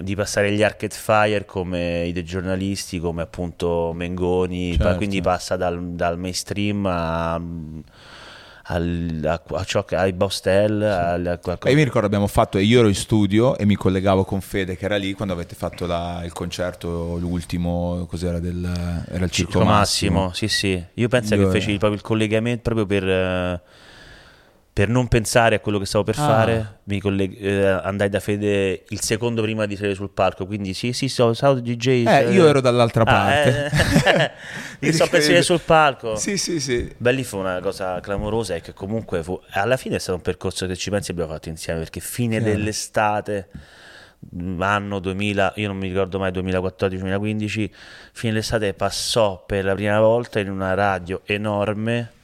di passare gli Arcade Fire come i dei giornalisti come appunto Mengoni certo. quindi passa dal, dal mainstream a al, a, a ciò che, ai Bostel. Sì. A, io mi ricordo abbiamo fatto, io ero in studio e mi collegavo con Fede che era lì quando avete fatto la, il concerto, l'ultimo, cos'era, del, era il Circo, Circo Massimo. Massimo. Sì, sì, io penso io che feci proprio il collegamento proprio per... Uh, per non pensare a quello che stavo per ah. fare, mi colleg- eh, andai da Fede il secondo prima di salire sul palco. Quindi, sì, sì, so, so DJ. Eh, io ero dall'altra ah, parte. Eh, mi sto per salire sul palco. Sì, sì, sì. Belli fu una cosa clamorosa e che comunque fu, alla fine è stato un percorso che ci pensi abbiamo fatto insieme perché fine Chiaro. dell'estate anno 2000, io non mi ricordo mai 2014-2015, fine dell'estate passò per la prima volta in una radio enorme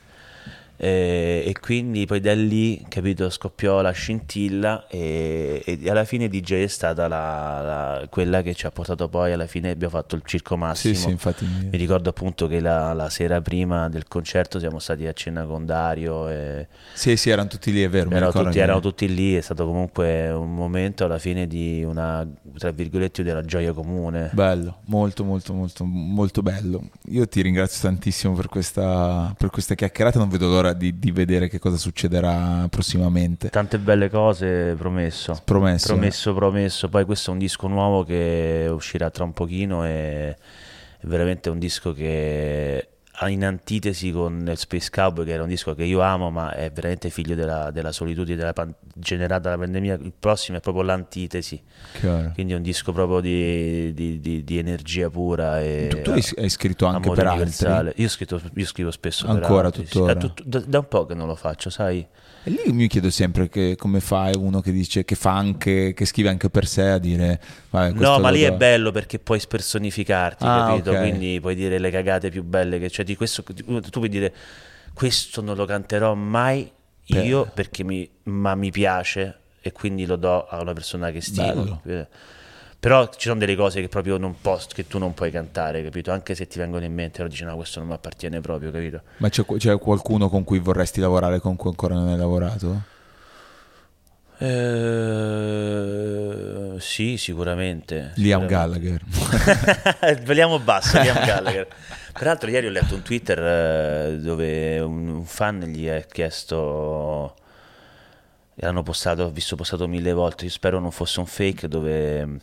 eh, e quindi poi da lì capito scoppiò la scintilla e, e alla fine DJ è stata la, la, quella che ci ha portato poi alla fine abbiamo fatto il circo massimo sì, sì, infatti... mi ricordo appunto che la, la, sera prima del concerto siamo stati a cena con Dario e sì sì erano tutti lì è vero erano tutti, erano tutti lì è stato comunque un momento alla fine di una tra virgolette della gioia comune. Bello molto molto molto molto bello. Io ti ringrazio tantissimo per questa, per questa chiacchierata non vedo l'ora l'ora di, di, vedere che cosa succederà prossimamente. Tante belle cose, promesso. Promesso. Promesso, promesso. Poi questo è un disco nuovo che uscirà tra un pochino e è veramente un disco che in antitesi con Space Cowboy, che era un disco che io amo, ma è veramente figlio della, della solitudine della pan- generata dalla pandemia. Il prossimo è proprio l'antitesi, Chiaro. quindi è un disco proprio di, di- di- di energia pura. E, Tu, tu hai, scritto anche per universale. altri. Io, scritto- io scrivo spesso Ancora, per altri. sì. tuttora? È tut- da, da un po' che non lo faccio, sai? E lì mi chiedo sempre che, come fa uno che dice che fa anche, che scrive anche per sé a dire "Vabbè, questo No, ma lì è do". bello perché puoi spersonificarti, Ah, capito? ok. Quindi puoi dire le cagate più belle che c'è di questo. Tu puoi dire questo non lo canterò mai Per- io perché mi, ma mi piace e quindi lo do a una persona che stimo. Bello. Però ci sono delle cose che proprio non posso, che tu non puoi cantare, capito? Anche se ti vengono in mente, lo dici no, questo non mi appartiene proprio, capito? Ma c'è, c'è qualcuno con cui vorresti lavorare con cui ancora non hai lavorato? Eh, sì, sicuramente. Liam sicuramente. Gallagher. Vogliamo basso, Liam Gallagher. Peraltro ieri ho letto un Twitter eh, dove un, un fan gli ha chiesto, l'hanno postato, ho visto postato mille volte, io spero non fosse un fake, dove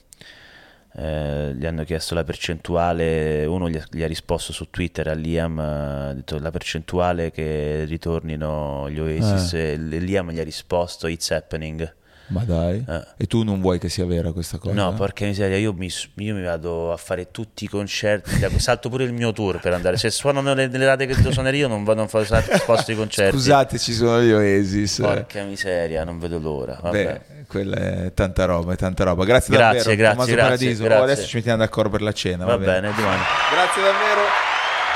eh, gli hanno chiesto la percentuale, uno gli ha, gli ha risposto su Twitter a Liam, eh, ha detto la percentuale che ritornino gli Oasis, e Liam gli ha risposto It's happening. Ma dai. Eh. E tu non vuoi che sia vera questa cosa? No, porca miseria, io mi, io mi vado a fare tutti i concerti, salto pure il mio tour per andare. Se suonano le- nelle date che devo suonare io, non vado a fare sposto i concerti. Scusate, ci sono gli Oasis. Porca miseria, non vedo l'ora. Vabbè. Beh, quella è tanta roba, è tanta roba. Grazie, Grazie, davvero, grazie, Tommaso grazie, Paradiso. Oh, grazie. adesso ci mettiamo d'accordo per la cena. Va va bene. bene, domani. Grazie davvero.